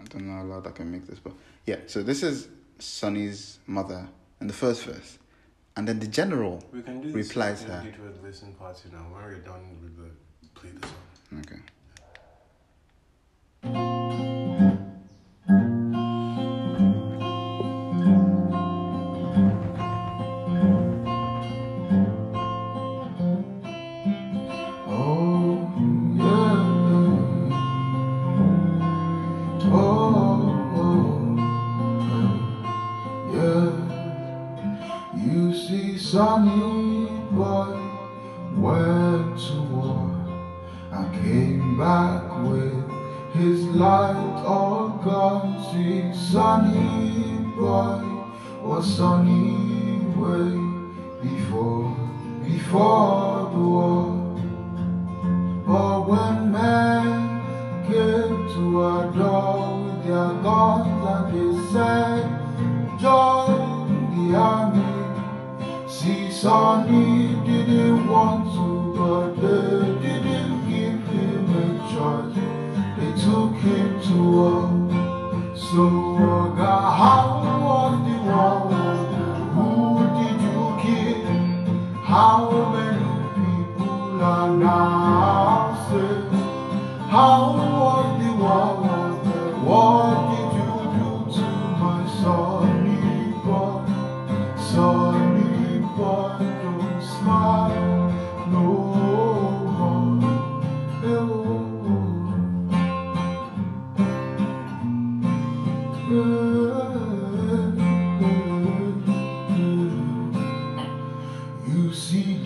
Speaker 2: I don't know how loud I can make this, but yeah. So this is Sonny's mother in the first verse, and then the general.
Speaker 1: We can do this.
Speaker 2: Replies
Speaker 1: we can
Speaker 2: her.
Speaker 1: do with listen party now. When we're done with the play the song.
Speaker 2: Okay.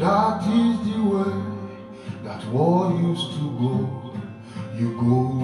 Speaker 2: That is the way that war used to go. You go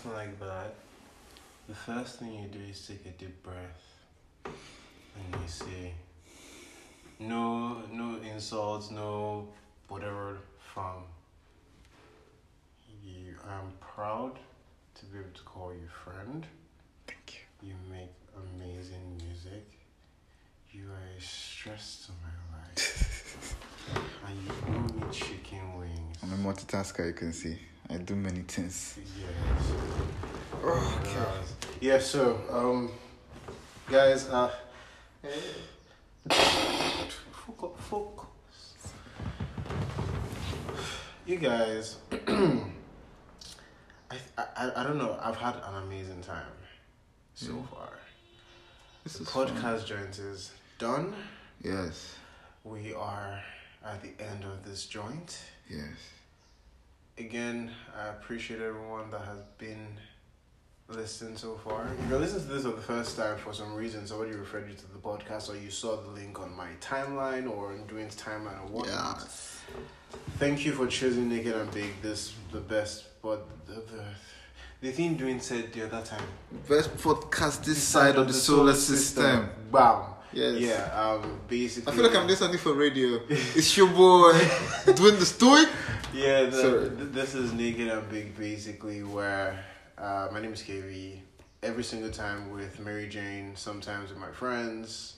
Speaker 1: something like that, the first thing you do is take a deep breath and you say, no, no insults, no whatever from you. I'm proud to be able to call you friend.
Speaker 2: Thank you.
Speaker 1: You make amazing music. You are a stress to my life. and you owe me chicken wings.
Speaker 2: I'm a multitasker, you can see. I do many things.
Speaker 1: Yes.
Speaker 2: Okay.
Speaker 1: Uh, yeah, so, um, guys, uh, focus, focus. You guys, I, I, I don't know, I've had an amazing time so
Speaker 2: Yeah.
Speaker 1: far.
Speaker 2: This
Speaker 1: The
Speaker 2: is fun.
Speaker 1: podcast joint is done.
Speaker 2: Yes.
Speaker 1: We are at the end of this joint.
Speaker 2: Yes.
Speaker 1: Again, I appreciate everyone that has been listening so far. If you're listening to this for the first time for some reason, somebody referred you to the podcast or you saw the link on my timeline or on Dwayne's timeline or whatnot.
Speaker 2: Yes.
Speaker 1: Thank you for choosing Naked and Big, this the best but the, the, the thing Dwayne said the other time.
Speaker 2: Best podcast this side of the solar system.
Speaker 1: Bam.
Speaker 2: Yes.
Speaker 1: Yeah, um basically
Speaker 2: I feel like I'm doing something for radio. It's your boy doing the story.
Speaker 1: Yeah, the, th- this is Naked and Big, basically, where uh, my name is KV. Every single time with Mary Jane, sometimes with my friends,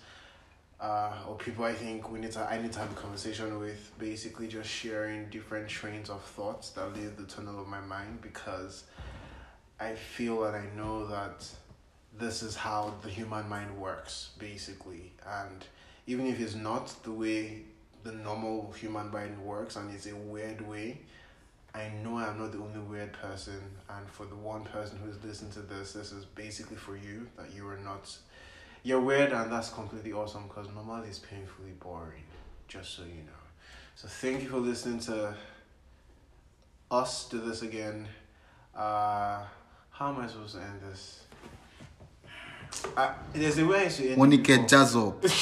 Speaker 1: uh, or people I think we need to. I need to have a conversation with. Basically, just sharing different trains of thoughts that leave the tunnel of my mind because I feel and I know that this is how the human mind works, basically, and even if it's not the way the normal human mind works and it's a weird way. I know I'm not the only weird person, and for the one person who's listening to this, this is basically for you that you are not. You're weird, and that's completely awesome because normal is painfully boring, just so you know. So, thank you for listening to us do this again. Uh, how am I supposed to end this? Uh, there's a way I should end
Speaker 2: When
Speaker 1: it
Speaker 2: you get jazz up.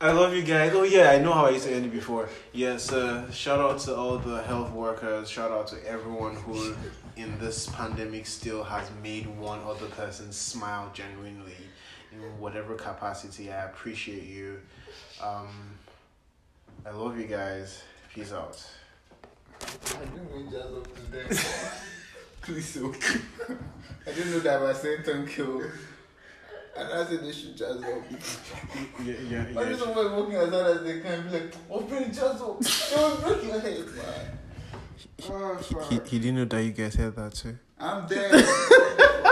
Speaker 1: I love you guys. Oh yeah, I know how I used to end it before. Yes, uh, shout out to all the health workers. Shout out to everyone who, in this pandemic, still has made one other person smile genuinely, in whatever capacity. I appreciate you. Um, I love you guys. Peace out.
Speaker 2: I didn't mean jazz. Please. I didn't know that I was saying thank you. And I said they should jazz up.
Speaker 1: Yeah, yeah,
Speaker 2: Why do someone walking as hard as they can be like, oh, open bring jazz up? They will break your head, man. Oh,
Speaker 1: He, he didn't know that you guys heard that too.
Speaker 2: I'm dead.